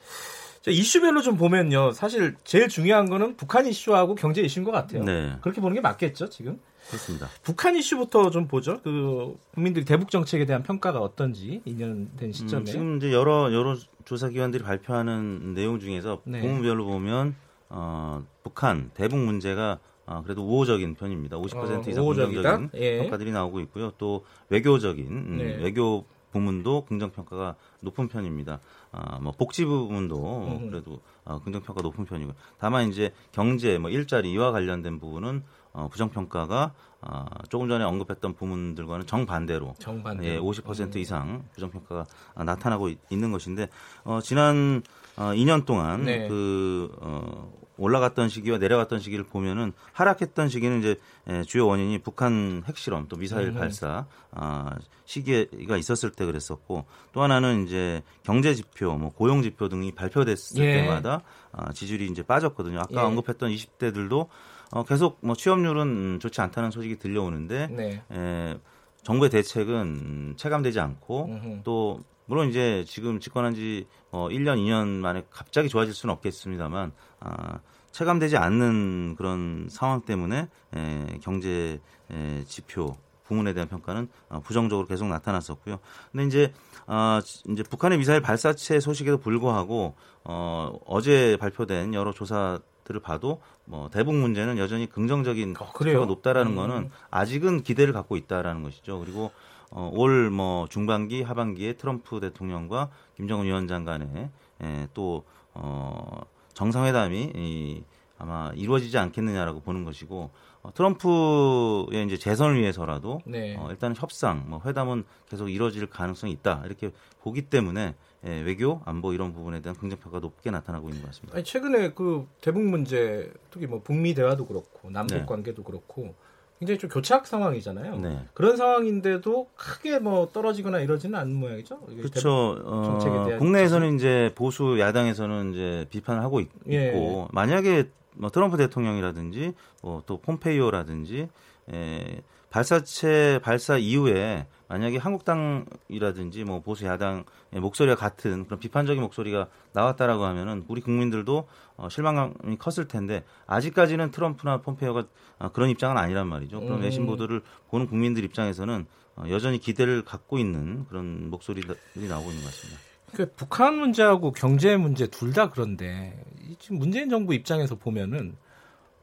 자, 이슈별로 좀 보면요. 사실 제일 중요한 거는 북한 이슈하고 경제 이슈인 것 같아요. 네, 그렇게 보는 게 맞겠죠, 지금? 그렇습니다. 북한 이슈부터 좀 보죠. 그 국민들이 대북 정책에 대한 평가가 어떤지 2년 된 시점에. 음, 지금 이제 여러 여러 조사 기관들이 발표하는 내용 중에서 네. 부문별로 보면 어, 북한 대북 문제가 어, 그래도 우호적인 편입니다. 50% 어, 이상 우호적이다? 긍정적인 예. 평가들이 나오고 있고요. 또 외교적인 음, 네. 외교 부문도 긍정 평가가 높은 편입니다. 아, 뭐 복지 부분도 음. 그래도 어, 긍정 평가 높은 편이고 다만 이제 경제 뭐 일자리 이와 관련된 부분은 어, 부정 평가가 어, 조금 전에 언급했던 부문들과는 정반대로 정반대. 예, 50% 음. 이상 부정 평가가 나타나고 있- 있는 것인데 어, 지난 어, 2년 동안 네. 그 어, 올라갔던 시기와 내려갔던 시기를 보면은 하락했던 시기는 이제 예, 주요 원인이 북한 핵실험 또 미사일 음. 발사 아, 시기가 있었을 때 그랬었고 또 하나는 이제 경제 지표, 뭐 고용 지표 등이 발표됐을 예. 때마다 아, 지지율이 이제 빠졌거든요. 아까 예. 언급했던 20대들도 어, 계속 뭐 취업률은 음, 좋지 않다는 소식이 들려오는데 네. 에, 정부의 대책은 음, 체감되지 않고 음흠. 또 물론 이제 지금 집권한 지 어, 1년, 2년 만에 갑자기 좋아질 수는 없겠습니다만 아, 체감되지 않는 그런 상황 때문에 에, 경제 에, 지표 부문에 대한 평가는 어, 부정적으로 계속 나타났었고요. 근데 이제 아, 이제 북한의 미사일 발사체 소식에도 불구하고 어, 어제 발표된 여러 조사들을 봐도 뭐 대북 문제는 여전히 긍정적인 어, 그래요? 높다라는 음. 거는 아직은 기대를 갖고 있다라는 것이죠. 그리고 어, 올 뭐 중반기 하반기에 트럼프 대통령과 김정은 위원장 간에 에, 또 어, 정상회담이 이, 아마 이루어지지 않겠느냐라고 보는 것이고 어, 트럼프의 이제 재선을 위해서라도 네. 어, 일단 협상, 뭐 회담은 계속 이루어질 가능성이 있다 이렇게 보기 때문에 예, 외교, 안보 이런 부분에 대한 긍정평가 가 높게 나타나고 있는 것 같습니다. 아니, 최근에 그 대북 문제, 특히 뭐 북미 대화도 그렇고 남북 네. 관계도 그렇고 굉장히 좀 교착 상황이잖아요. 네. 그런 상황인데도 크게 뭐 떨어지거나 이러지는 않는 모양이죠. 그렇죠. 어, 국내에서는 이제 보수 야당에서는 이제 비판을 하고 있, 예. 고 만약에 뭐 트럼프 대통령이라든지 뭐 또 폼페이오라든지 에, 발사체 발사 이후에 만약에 한국당이라든지 뭐 보수 야당의 목소리와 같은 그런 비판적인 목소리가 나왔다라고 하면은 우리 국민들도 어, 실망감이 컸을 텐데 아직까지는 트럼프나 폼페이오가 어, 그런 입장은 아니란 말이죠. 그런 음. 외신 보도를 보는 국민들 입장에서는 어, 여전히 기대를 갖고 있는 그런 목소리들이 나오고 있는 것 같습니다. 그 북한 문제하고 경제 문제 둘 다 그런데 이 지금 문재인 정부 입장에서 보면은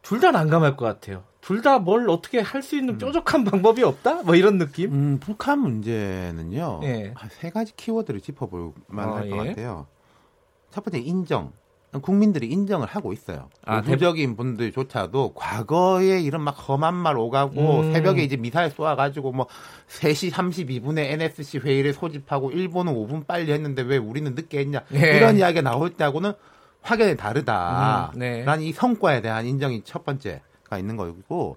둘 다 난감할 것 같아요. 둘 다 뭘 어떻게 할 수 있는 뾰족한 방법이 없다? 뭐 이런 느낌? 음, 북한 문제는요. 예. 한세 가지 키워드를 짚어볼 만할 아, 것 예. 같아요. 첫 번째 인정. 국민들이 인정을 하고 있어요. 아, 보수적인 분들조차도 과거에 이런 막 험한 말 오가고 음. 새벽에 이제 미사일 쏘아가지고 뭐 3시 32분에 NSC 회의를 소집하고 일본은 5분 빨리 했는데 왜 우리는 늦게 했냐 예. 이런 이야기가 나올 때하고는 확연히 다르다. 음, 네. 라는 이 성과에 대한 인정이 첫 번째가 있는 거고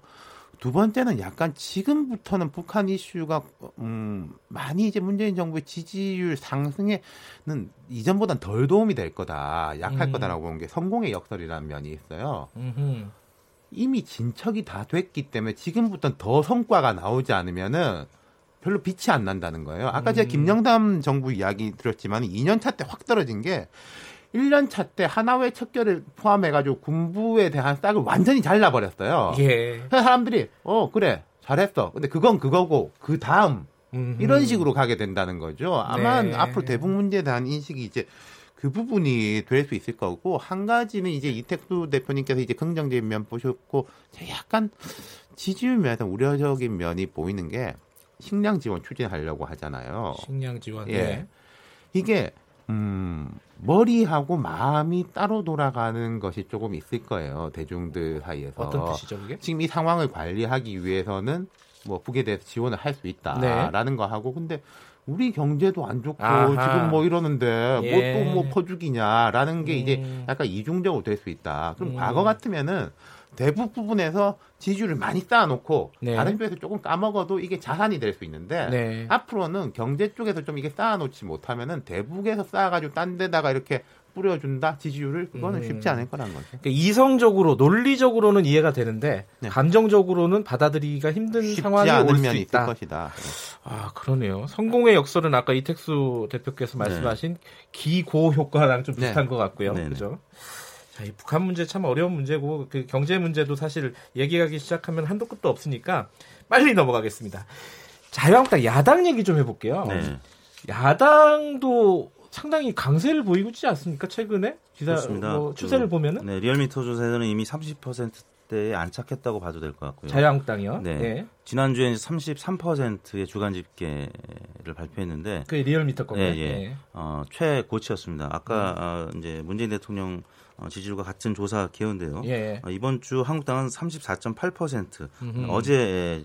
두 번째는 약간 지금부터는 북한 이슈가 음, 많이 이제 문재인 정부의 지지율 상승에는 이전보단 덜 도움이 될 거다, 약할 음. 거다라고 보는 게 성공의 역설이라는 면이 있어요. 음흠. 이미 진척이 다 됐기 때문에 지금부터는 더 성과가 나오지 않으면은 별로 빛이 안 난다는 거예요. 아까 제가 음. 김영담 정부 이야기 드렸지만 2년차 때 확 떨어진 게 1년 차 때 하나회 척결을 포함해가지고 군부에 대한 싹을 완전히 잘라버렸어요. 예. 그래서 사람들이 어 그래 잘했어. 근데 그건 그거고 그 다음 음흠. 이런 식으로 가게 된다는 거죠. 아마 네. 앞으로 대북 문제에 대한 인식이 이제 그 부분이 될 수 있을 거고 한 가지는 이제 이택수 대표님께서 이제 긍정적인 면 보셨고 약간 지지율 면에서 우려적인 면이 보이는 게 식량 지원 추진하려고 하잖아요. 식량 지원. 예. 네. 이게 음 머리하고 마음이 따로 돌아가는 것이 조금 있을 거예요 대중들 사이에서 어떤 뜻이죠, 그게? 지금 이 상황을 관리하기 위해서는 뭐 북에 대해서 지원을 할 수 있다라는 거 하고 근데 우리 경제도 안 좋고 네. 아하. 지금 뭐 이러는데 예. 뭐또뭐 퍼주기냐라는 게 이제 음. 약간 이중적으로 될 수 있다. 그럼 음. 과거 같으면은 대북 부분에서 지지율을 많이 쌓아놓고 네. 다른 쪽에서 조금 까먹어도 이게 자산이 될 수 있는데 네. 앞으로는 경제 쪽에서 좀 이게 쌓아놓지 못하면은 대북에서 쌓아가지고 딴 데다가 이렇게 뿌려준다 지지율을 그거는 음. 쉽지 않을 거라는 거죠. 그러니까 이성적으로 논리적으로는 이해가 되는데 네. 감정적으로는 받아들이기가 힘든 상황이 올 수 있다. 것이다. 아 그러네요. 성공의 역설은 아까 이택수 대표께서 말씀하신 기고 효과랑 좀 비슷한 네. 것 같고요. 그죠? 자, 이 북한 문제 참 어려운 문제고 그 경제 문제도 사실 얘기하기 시작하면 한도 끝도 없으니까 빨리 넘어가겠습니다. 자유한국당 야당 얘기 좀 해볼게요. 네. 야당도 상당히 강세를 보이고 있지 않습니까? 최근에 기사 그렇습니다. 뭐 추세를 그, 보면은 네, 리얼미터 조사에서는 이미 30%대에 안착했다고 봐도 될 것 같고요. 자유한국당이요. 네. 예. 지난주에 33%의 주간 집계를 발표했는데 그 리얼미터 건가요? 예, 예. 어, 최고치였습니다. 아까 어, 이제 문재인 대통령 어, 지지율과 같은 조사 기회인데요. 예. 어, 이번 주 한국당은 34.8% 음흠. 어제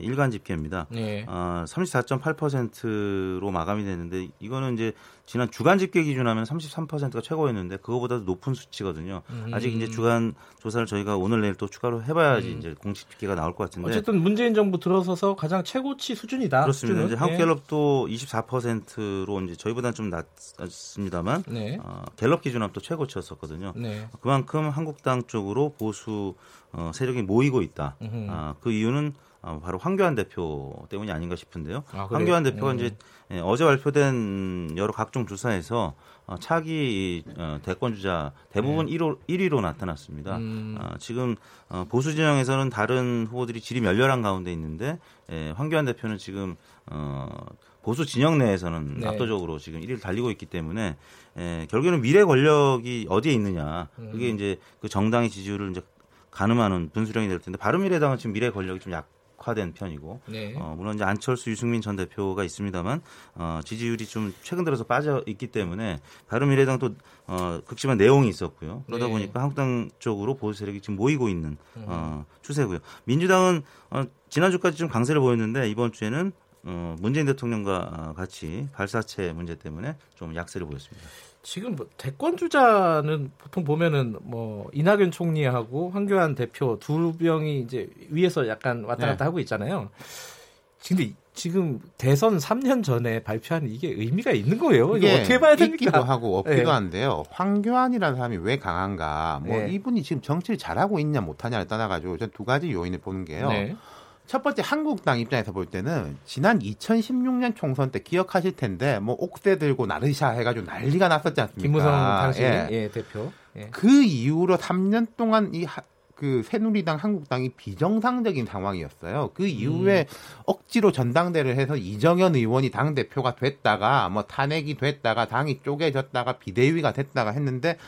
일간 집계입니다. 예. 어, 34.8%로 마감이 됐는데 이거는 이제 지난 주간 집계 기준하면 33%가 최고였는데 그거보다도 높은 수치거든요. 음. 아직 이제 주간 조사를 저희가 오늘 내일 또 추가로 해봐야지 이제 공식 집계가 나올 것 같은데 어쨌든 문재인 정부 들어서서 가장 최고치 수준이다. 그렇습니다. 수준은. 이제 한국갤럽도 24%로 이제 저희보다는 좀 낮습니다만 예. 네. 어, 갤럽 기준하면 또 최고치였었거든요. 네. 그만큼 한국당 쪽으로 보수 어, 세력이 모이고 있다. 아, 그 이유는 어, 바로 황교안 대표 때문이 아닌가 싶은데요. 아? 황교안 대표가 음. 이제 예, 어제 발표된 여러 각종 조사에서 어, 차기 어, 대권 주자 대부분 1호, 1위로 나타났습니다. 네. 음. 아, 지금 어, 보수 진영에서는 다른 후보들이 질이 멸렬한 가운데 있는데 예, 황교안 대표는 지금 어, 보수 진영 내에서는 네. 압도적으로 지금 1위를 달리고 있기 때문에 예, 결국에는 미래 권력이 어디에 있느냐 음. 그게 이제 그 정당의 지지율을 이제 가늠하는 분수령이 될 텐데 바른미래당은 지금 미래 권력이 좀 약. 약화된 편이고 네. 어, 물론 이제 안철수 유승민 전 대표가 있습니다만 어, 지지율이 좀 최근 들어서 빠져 있기 때문에 바른미래당도 어, 극심한 내용이 있었고요. 그러다 네. 보니까 한국당 쪽으로 보수 세력이 지금 모이고 있는 어, 추세고요. 민주당은 어, 지난주까지 좀 강세를 보였는데 이번 주에는 어, 문재인 대통령과 어, 같이 발사체 문제 때문에 좀 약세를 보였습니다. 지금 뭐 대권 주자는 보통 보면은 뭐 이낙연 총리하고 황교안 대표 두 명이 이제 위에서 약간 왔다 갔다 네. 하고 있잖아요. 근데 지금 대선 3년 전에 발표한 이게 의미가 있는 거예요? 이거 어떻게 봐야 있기도 됩니까? 하고 없기도 네. 한데요. 황교안이라는 사람이 왜 강한가? 뭐 네. 이분이 지금 정치를 잘하고 있냐 못하냐를 떠나가지고 전 두 가지 요인을 보는 게요. 네. 첫 번째 한국당 입장에서 볼 때는 지난 2016년 총선 때 기억하실 텐데 뭐 옥새 들고 나르샤 해가지고 난리가 났었지 않습니까? 김무성 당시 예. 예, 대표. 예. 그 이후로 3년 동안 이그 새누리당 한국당이 비정상적인 상황이었어요. 그 이후에 억지로 전당대를 해서 이정현 의원이 당 대표가 됐다가 뭐 탄핵이 됐다가 당이 쪼개졌다가 비대위가 됐다가 했는데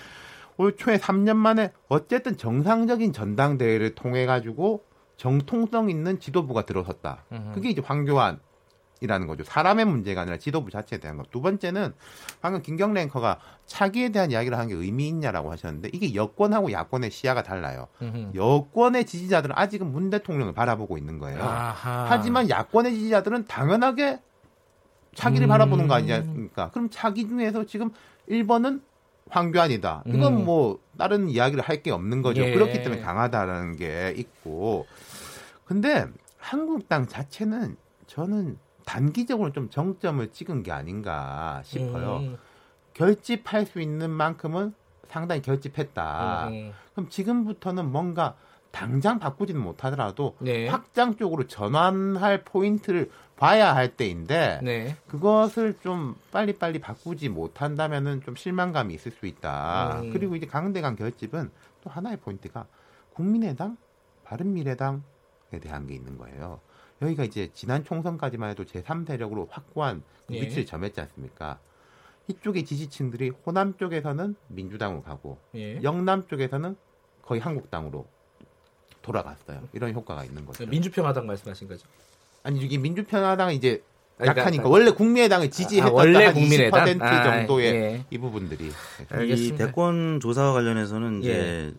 올 초에 3년 만에 어쨌든 정상적인 전당대회를 통해 가지고 정통성 있는 지도부가 들어섰다. 음흠. 그게 이제 황교안 이라는 거죠. 사람의 문제가 아니라 지도부 자체에 대한 것. 두 번째는 방금 김경래 앵커가 차기에 대한 이야기를 한게 의미 있냐라고 하셨는데 이게 여권하고 야권의 시야가 달라요. 음흠. 여권의 지지자들은 아직은 문 대통령을 바라보고 있는 거예요. 아하. 하지만 야권의 지지자들은 당연하게 차기를 음. 바라보는 거 아니겠습니까? 그럼 차기 중에서 지금 1번은 황교안이다. 이건 음. 뭐 다른 이야기를 할 게 없는 거죠. 예. 그렇기 때문에 강하다라는 게 있고. 근데 한국당 자체는 저는 단기적으로 좀 정점을 찍은 게 아닌가 싶어요. 음. 결집할 수 있는 만큼은 상당히 결집했다. 음. 그럼 지금부터는 뭔가 당장 바꾸지는 못하더라도 네. 확장 쪽으로 전환할 포인트를 봐야 할 때인데 네. 그것을 좀 빨리빨리 바꾸지 못한다면은 좀 실망감이 있을 수 있다. 음. 그리고 이제 강대강 결집은 또 하나의 포인트가 국민의당, 바른미래당에 대한 게 있는 거예요. 여기가 이제 지난 총선까지만 해도 제3세력으로 확고한 그 예. 위치를 점했지 않습니까? 이쪽의 지지층들이 호남 쪽에서는 민주당으로 가고 예. 영남 쪽에서는 거의 한국당으로 돌아갔어요. 이런 효과가 있는 거죠. 민주평화당 말씀하신 거죠? 아니 이게 민주평화당은 이제 그러니까 약하니까 원래 국민의당을 지지했던 아, 원래 한 국민의당? 20% 아, 정도의 예. 이 부분들이 이 알겠습니다. 대권 조사와 관련해서는 예. 이제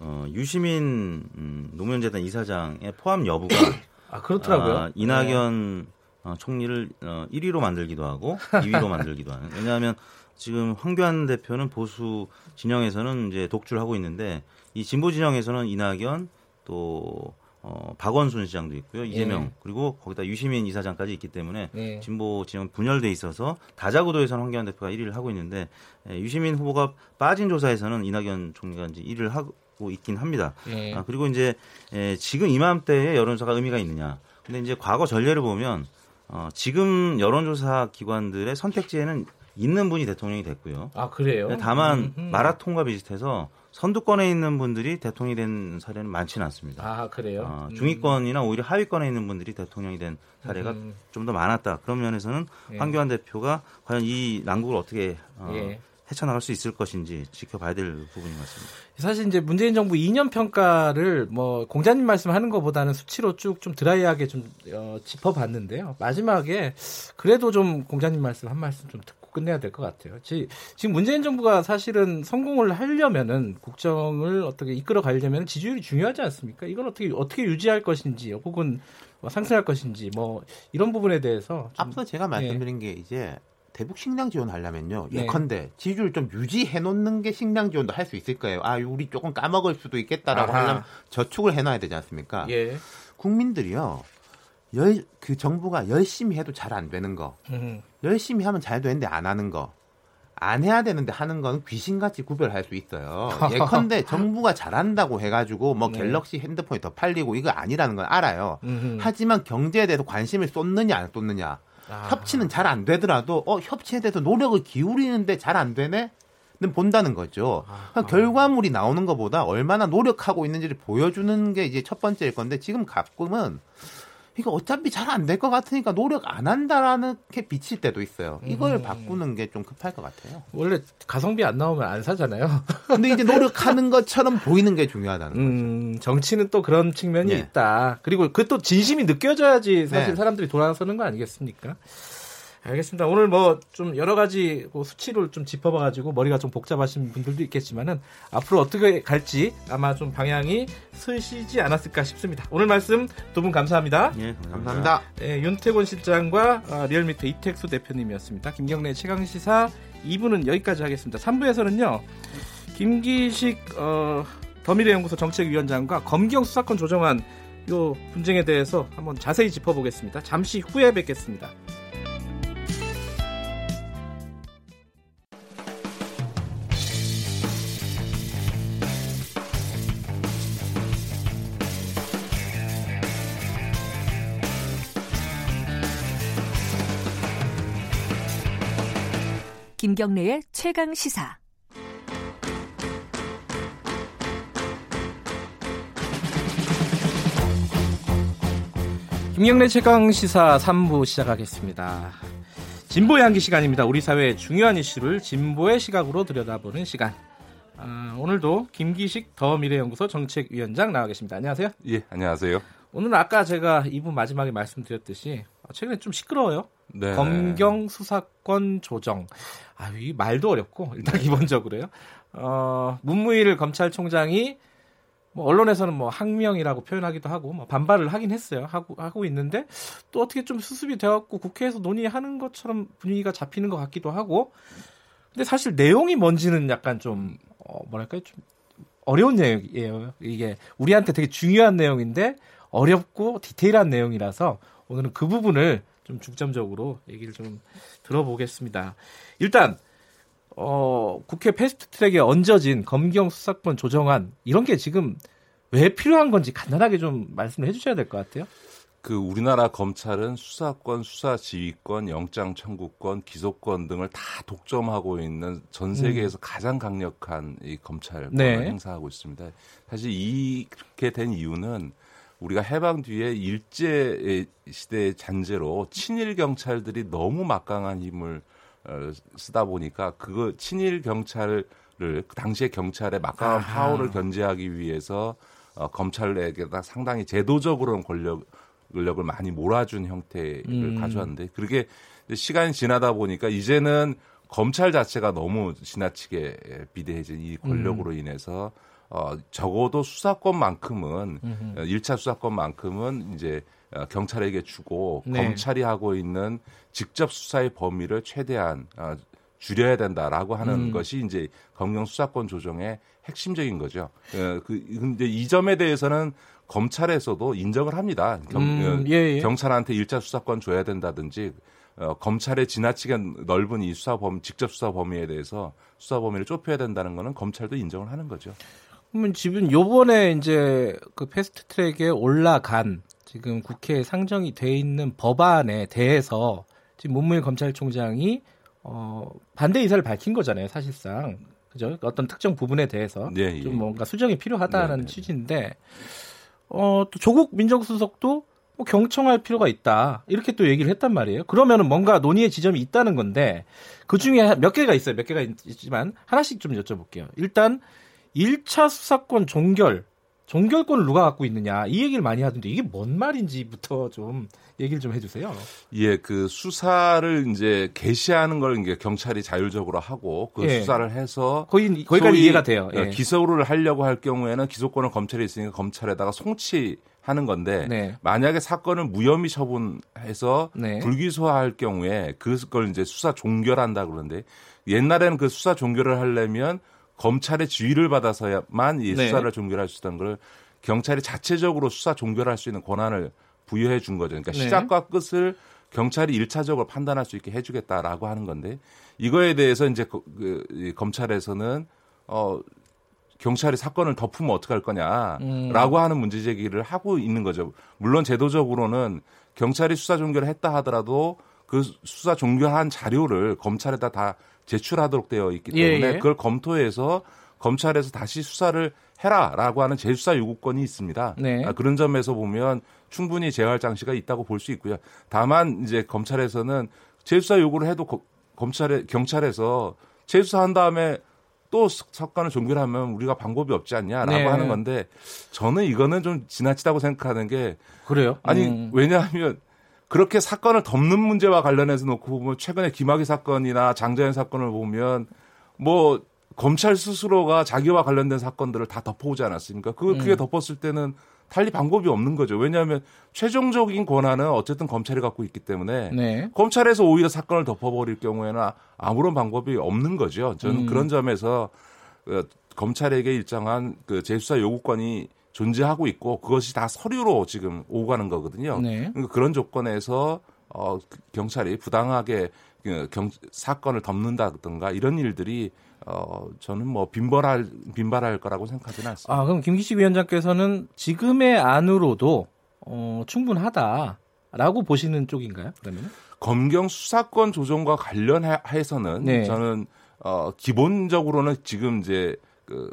어, 유시민 음, 노무현재단 이사장의 포함 여부가 아 그렇더라고요. 아, 이낙연 어, 총리를 어, 1위로 만들기도 하고 2위로 만들기도 하는. 왜냐하면 지금 황교안 대표는 보수 진영에서는 이제 독주를 하고 있는데 이 진보 진영에서는 이낙연 또 어, 박원순 시장도 있고요 이재명 예. 그리고 거기다 유시민 이사장까지 있기 때문에 네. 진보 진영 분열돼 있어서 다자구도에서는 황교안 대표가 1위를 하고 있는데 예, 유시민 후보가 빠진 조사에서는 이낙연 총리가 이제 1위를 하고 있긴 합니다. 예. 아, 그리고 이제 에, 지금 이맘때에 여론조사가 의미가 있느냐. 근데 이제 과거 전례를 보면 어, 지금 여론조사 기관들의 선택지에는 있는 분이 대통령이 됐고요. 아 그래요? 다만 음, 음. 마라톤과 비슷해서 선두권에 있는 분들이 대통령이 된 사례는 많지는 않습니다. 아 그래요? 어, 음. 중위권이나 오히려 하위권에 있는 분들이 대통령이 된 사례가 음. 좀더 많았다. 그런 면에서는 예. 황교안 대표가 과연 이 난국을 어떻게 어, 예. 헤쳐나갈 수 있을 것인지 지켜봐야 될 부분인 것 같습니다. 사실 이제 문재인 정부 2년 평가를 뭐 공자님 말씀하는 것보다는 수치로 쭉 좀 드라이하게 좀 어, 짚어봤는데요. 마지막에 그래도 좀 공자님 말씀 한 말씀 좀 듣고 끝내야 될 것 같아요. 지, 지금 문재인 정부가 사실은 성공을 하려면은 국정을 어떻게 이끌어 가려면 지지율이 중요하지 않습니까? 이건 어떻게 어떻게 유지할 것인지 혹은 뭐 상승할 것인지 뭐 이런 부분에 대해서 좀 앞서 제가 말씀드린 게 이제 대북 식량 지원하려면요. 네. 예컨대 지지율 좀 유지해 놓는 게 식량 지원도 할 수 있을 거예요. 아, 우리 조금 까먹을 수도 있겠다라고 아하. 하려면 저축을 해 놔야 되지 않습니까? 예. 국민들이요. 열, 그 정부가 열심히 해도 잘 안 되는 거. 음, 열심히 하면 잘 되는데 안 하는 거. 안 해야 되는데 하는 건 귀신같이 구별할 수 있어요. 예컨대 정부가 잘한다고 해가지고 뭐 네. 갤럭시 핸드폰이 더 팔리고 이거 아니라는 건 알아요. 음흠. 하지만 경제에 대해서 관심을 쏟느냐 안 쏟느냐. 아. 협치는 잘 안 되더라도 어 협치에 대해서 노력을 기울이는데 잘 안 되네. 는 본다는 거죠. 그러니까 결과물이 나오는 것보다 얼마나 노력하고 있는지를 보여주는 게 이제 첫 번째일 건데 지금 가끔은 이거 어차피 잘 안 될 것 같으니까 노력 안 한다라는 게 비칠 때도 있어요. 이걸 음. 바꾸는 게 좀 급할 것 같아요. 원래 가성비 안 나오면 안 사잖아요. 근데 이제 노력하는 것처럼 보이는 게 중요하다는 거죠. 음, 정치는 또 그런 측면이 예. 있다. 그리고 그 또 진심이 느껴져야지 사실 네. 사람들이 돌아서는 거 아니겠습니까? 알겠습니다. 오늘 뭐 좀 여러 가지 그 수치를 좀 짚어봐가지고 머리가 좀 복잡하신 분들도 있겠지만은 앞으로 어떻게 갈지 아마 좀 방향이 서시지 않았을까 싶습니다. 오늘 말씀 두 분 감사합니다. 예, 감사합니다. 네, 윤태곤 실장과 아, 리얼미터 이택수 대표님이었습니다. 김경래 최강 시사 2부는 여기까지 하겠습니다. 3부에서는요 김기식 어, 더미래연구소 정책위원장과 검경 수사권 조정안 요 분쟁에 대해서 한번 자세히 짚어보겠습니다. 잠시 후에 뵙겠습니다. 김경래의 최강 시사. 김경래 최강 시사 3부 시작하겠습니다. 진보의 한기 시간입니다. 우리 사회의 중요한 이슈를 진보의 시각으로 들여다보는 시간. 아, 오늘도 김기식 더 미래연구소 정책위원장 나와 계십니다. 안녕하세요. 예, 안녕하세요. 오늘 아까 제가 2부 마지막에 말씀드렸듯이 아, 최근에 좀 시끄러워요. 네. 검경 수사권 조정. 아, 이 말도 어렵고 일단 기본적으로요. 어, 문무일 검찰총장이 뭐 언론에서는 뭐 항명이라고 표현하기도 하고 뭐 반발을 하긴 했어요. 하고 하고 있는데 또 어떻게 좀 수습이 되었고 국회에서 논의하는 것처럼 분위기가 잡히는 것 같기도 하고. 근데 사실 내용이 뭔지는 약간 좀 어, 뭐랄까요? 좀 어려운 내용이에요. 이게 우리한테 되게 중요한 내용인데 어렵고 디테일한 내용이라서 오늘은 그 부분을 좀 중점적으로 얘기를 좀 들어보겠습니다. 일단 어, 국회 패스트트랙에 얹어진 검경 수사권 조정안 이런 게 지금 왜 필요한 건지 간단하게 좀 말씀을 해주셔야 될 것 같아요. 그 우리나라 검찰은 수사권, 수사지휘권, 영장 청구권, 기소권 등을 다 독점하고 있는 전 세계에서 가장 강력한 이 검찰권을 네. 행사하고 있습니다. 사실 이렇게 된 이유는 우리가 해방 뒤에 일제 시대의 잔재로 친일 경찰들이 너무 막강한 힘을 어, 쓰다 보니까 그거 친일 경찰을 그 당시에 경찰의 막강한 아하. 파워를 견제하기 위해서 어, 검찰에게다 상당히 제도적으로는 권력 권력 을 많이 몰아준 형태를 음. 가져왔는데 그렇게 시간이 지나다 보니까 이제는 검찰 자체가 너무 지나치게 비대해진 이 권력으로 인해서 어, 적어도 수사권만큼은 음흠. 어, 1차 수사권만큼은 이제 어, 경찰에게 주고 네. 검찰이 하고 있는 직접 수사의 범위를 최대한 어, 줄여야 된다라고 하는 음. 것이 이제 검경 수사권 조정의 핵심적인 거죠. 어, 그 근데 이 점에 대해서는 검찰에서도 인정을 합니다. 경, 음, 어, 예, 예. 경찰한테 일자 수사권 줘야 된다든지 어, 검찰의 지나치게 넓은 이 수사 범 직접 수사 범위에 대해서 수사 범위를 좁혀야 된다는 거는 검찰도 인정을 하는 거죠. 그러면 지금 요번에 이제 그 패스트 트랙에 올라간 지금 국회에 상정이 돼 있는 법안에 대해서 지금 문무일 검찰총장이 어 반대 의사를 밝힌 거잖아요, 사실상. 그죠? 어떤 특정 부분에 대해서 네, 예. 좀 뭔가 수정이 필요하다는 네, 네. 취지인데 어 또 조국 민정수석도 뭐 경청할 필요가 있다. 이렇게 또 얘기를 했단 말이에요. 그러면은 뭔가 논의의 지점이 있다는 건데 그 중에 몇 개가 있어요. 몇 개가 있- 있지만 하나씩 좀 여쭤볼게요. 일단 1차 수사권 종결, 종결권을 누가 갖고 있느냐 이 얘기를 많이 하던데 이게 뭔 말인지부터 좀 얘기를 좀 해주세요. 예, 그 수사를 이제 개시하는 걸 이제 경찰이 자율적으로 하고 그 예. 수사를 해서 거의 거기까지 이해가 돼요. 어, 예. 기소를 하려고 할 경우에는 기소권을 검찰에 있으니까 검찰에다가 송치 하는 건데 네. 만약에 사건을 무혐의 처분해서 네. 불기소할 경우에 그걸 이제 수사 종결한다 그러는데 옛날에는 그 수사 종결을 하려면 검찰의 지휘를 받아서야만 이 네. 수사를 종결할 수 있다는 걸 경찰이 자체적으로 수사 종결할 수 있는 권한을 부여해 준 거죠. 그러니까 네. 시작과 끝을 경찰이 일차적으로 판단할 수 있게 해주겠다라고 하는 건데 이거에 대해서 이제 그, 그, 이 검찰에서는 어 경찰이 사건을 덮으면 어떡할 거냐라고 음. 하는 문제 제기를 하고 있는 거죠. 물론 제도적으로는 경찰이 수사 종결을 했다 하더라도 그 수사 종결한 자료를 검찰에다 다 제출하도록 되어 있기 예, 때문에 예. 그걸 검토해서 검찰에서 다시 수사를 해라라고 하는 재수사 요구권이 있습니다. 네. 아, 그런 점에서 보면 충분히 재활 장치가 있다고 볼 수 있고요. 다만 이제 검찰에서는 재수사 요구를 해도 거- 검찰에 경찰에서 재수사한 다음에 또 사- 사건을 종결하면 우리가 방법이 없지 않냐라고 네. 하는 건데 저는 이거는 좀 지나치다고 생각하는 게 그래요? 아니 음. 왜냐하면 그렇게 사건을 덮는 문제와 관련해서 놓고 보면 최근에 김학의 사건이나 장자연 사건을 보면 뭐 검찰 스스로가 자기와 관련된 사건들을 다 덮어오지 않았습니까? 그 그게 음. 덮었을 때는 달리 방법이 없는 거죠. 왜냐하면 최종적인 권한은 어쨌든 검찰이 갖고 있기 때문에 네. 검찰에서 오히려 사건을 덮어버릴 경우에는 아- 아무런 방법이 없는 거죠. 저는 음. 그런 점에서 어, 검찰에게 일정한 그 재수사 요구권이 존재하고 있고 그것이 다 서류로 지금 오가는 거거든요. 네. 그러니까 그런 조건에서 어, 그 경찰이 부당하게 그 경, 사건을 덮는다든가 이런 일들이 어, 저는 뭐 빈발할 빈발할 거라고 생각하지는 않습니다. 아, 그럼 김기식 위원장께서는 지금의 안으로도 어, 충분하다라고 보시는 쪽인가요? 그러면? 검경 수사권 조정과 관련해서는 네. 저는 어 기본적으로는 지금 이제 그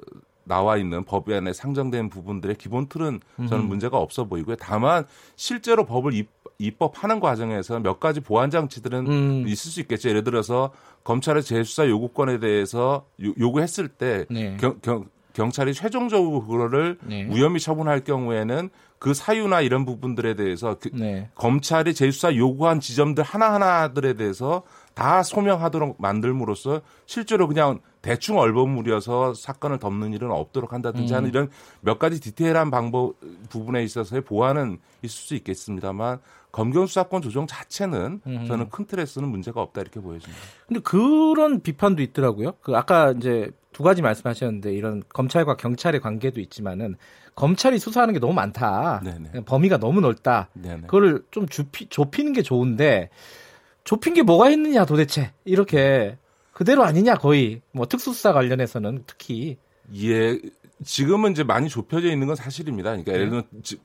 나와 있는 법안에 상정된 부분들의 기본 틀은 저는 음흠. 문제가 없어 보이고요. 다만 실제로 법을 입, 입법하는 과정에서 몇 가지 보완 장치들은 음. 있을 수 있겠죠. 예를 들어서 검찰의 재수사 요구권에 대해서 요, 요구했을 때 네. 경, 경, 경찰이 최종적으로 그거를 네. 무혐의 처분할 경우에는 그 사유나 이런 부분들에 대해서 그, 네. 검찰이 재수사 요구한 지점들 하나하나들에 대해서 다 소명하도록 만들므로써 실제로 그냥 대충 얼버무려서 사건을 덮는 일은 없도록 한다든지 음. 하는 이런 몇 가지 디테일한 방법 부분에 있어서의 보완은 있을 수 있겠습니다만 검경 수사권 조정 자체는 음. 저는 큰 틀에서는 문제가 없다 이렇게 보여집니다. 근데 그런 비판도 있더라고요. 그 아까 이제 두 가지 말씀하셨는데 이런 검찰과 경찰의 관계도 있지만은 검찰이 수사하는 게 너무 많다. 네네. 범위가 너무 넓다. 네네. 그거를 좀 좁히, 좁히는 게 좋은데 좁힌 게 뭐가 있느냐 도대체 이렇게 그대로 아니냐 거의 뭐 특수수사 관련해서는 특히 예, 지금은 이제 많이 좁혀져 있는 건 사실입니다. 그러니까 예를 들면 지-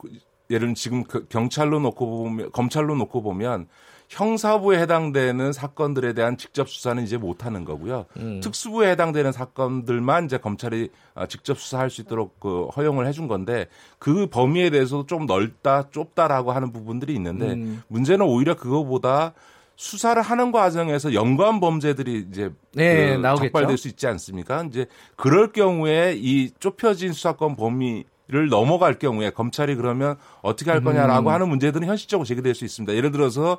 예를 들면 지금 그 경찰로 놓고 보면 검찰로 놓고 보면 형사부에 해당되는 사건들에 대한 직접 수사는 이제 못 하는 거고요. 음. 특수부에 해당되는 사건들만 이제 검찰이 아, 직접 수사할 수 있도록 그 허용을 해준 건데 그 범위에 대해서도 좀 넓다, 좁다라고 하는 부분들이 있는데 음. 문제는 오히려 그거보다 수사를 하는 과정에서 연관 범죄들이 이제 네, 그. 적발될 수 있지 않습니까? 이제 그럴 경우에 이 좁혀진 수사권 범위 를 넘어갈 경우에 검찰이 그러면 어떻게 할 거냐라고 음. 하는 문제들은 현실적으로 제기될 수 있습니다. 예를 들어서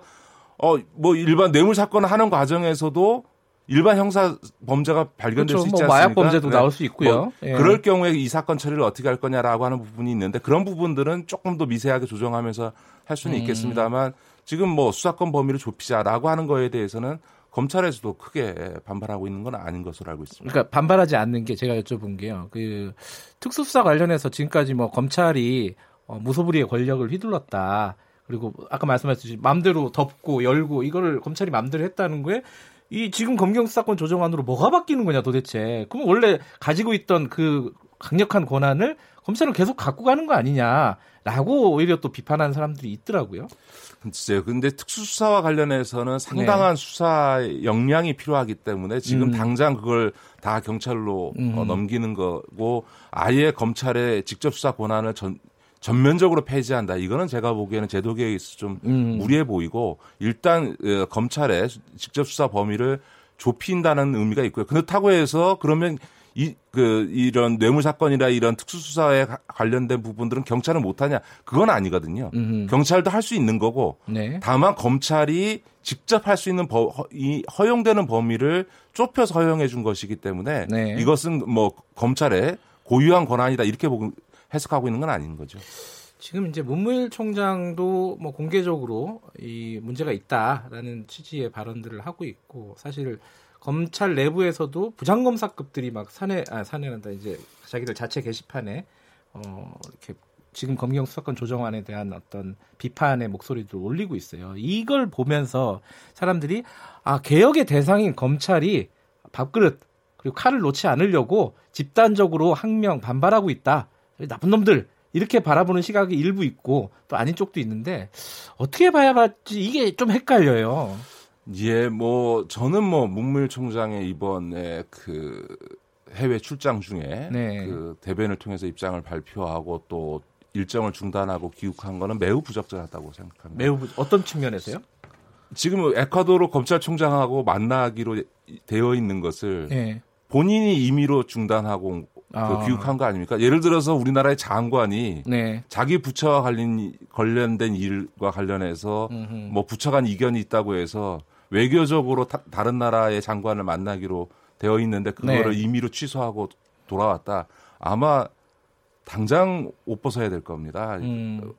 어 뭐 일반 뇌물 사건을 하는 과정에서도 일반 형사 범죄가 발견될 그렇죠. 수 있지 뭐 않습니까? 마약 범죄도 네. 나올 수 있고요. 뭐 예. 그럴 경우에 이 사건 처리를 어떻게 할 거냐라고 하는 부분이 있는데 그런 부분들은 조금 더 미세하게 조정하면서 할 수는 음. 있겠습니다만 지금 뭐 수사권 범위를 좁히자라고 하는 거에 대해서는 검찰에서도 크게 반발하고 있는 건 아닌 것으로 알고 있습니다. 그러니까 반발하지 않는 게 제가 여쭤본 게요. 그 특수수사 관련해서 지금까지 뭐 검찰이 어, 무소불위의 권력을 휘둘렀다. 그리고 아까 말씀하셨듯이 마음대로 덮고 열고 이거를 검찰이 마음대로 했다는 거에 이 지금 검경 수사권 조정안으로 뭐가 바뀌는 거냐 도대체. 그럼 원래 가지고 있던 그 강력한 권한을 검찰은 계속 갖고 가는 거 아니냐라고 오히려 또 비판하는 사람들이 있더라고요. 글쎄요. 근데 특수수사와 관련해서는 상당한 수사 역량이 필요하기 때문에 지금 음. 당장 그걸 다 경찰로 음. 어, 넘기는 거고 아예 검찰의 직접 수사 권한을 전, 전면적으로 폐지한다. 이거는 제가 보기에는 제도 개혁에 있어서 좀 음. 무리해 보이고 일단 어, 검찰의 수- 직접 수사 범위를 좁힌다는 의미가 있고요. 그렇다고 해서 그러면 이, 그, 이런 뇌물 사건이나 이런 특수수사에 가- 관련된 부분들은 경찰은 못하냐? 그건 아니거든요. 음. 경찰도 할 수 있는 거고 네. 다만 검찰이 직접 할 수 있는 버, 허, 이 허용되는 범위를 좁혀서 허용해 준 것이기 때문에 네. 이것은 뭐 검찰의 고유한 권한이다 이렇게 보고 해석하고 있는 건 아닌 거죠. 지금 이제 문무일 총장도 뭐 공개적으로 이 문제가 있다라는 취지의 발언들을 하고 있고 사실 검찰 내부에서도 부장검사급들이 막 사내 아 사내란다 이제 자기들 자체 게시판에 어 이렇게 지금 검경 수사권 조정안에 대한 어떤 비판의 목소리를 올리고 있어요. 이걸 보면서 사람들이 아 개혁의 대상인 검찰이 밥그릇 그리고 칼을 놓지 않으려고 집단적으로 항명 반발하고 있다. 나쁜 놈들 이렇게 바라보는 시각이 일부 있고 또 아닌 쪽도 있는데 어떻게 봐야 맞지 이게 좀 헷갈려요. 예, 뭐 저는 뭐 문무일 총장의 이번에 그 해외 출장 중에 네. 그 대변을 통해서 입장을 발표하고 또 일정을 중단하고 귀국한 거는 매우 부적절하다고 생각합니다. 매우 부- 어떤 측면에서요? 지금 에콰도르 검찰총장하고 만나기로 되어 있는 것을 예. 본인이 임의로 중단하고 그 아. 귀국한 거 아닙니까? 예를 들어서 우리나라의 장관이 네. 자기 부처와 관련 관련된 일과 관련해서 음흠. 뭐 부처 간 이견이 있다고 해서 외교적으로 다, 른 나라의 장관을 만나기로 되어 있는데 그거를 네. 임의로 취소하고 돌아왔다. 아마 당장 옷 벗어야 될 겁니다. 음.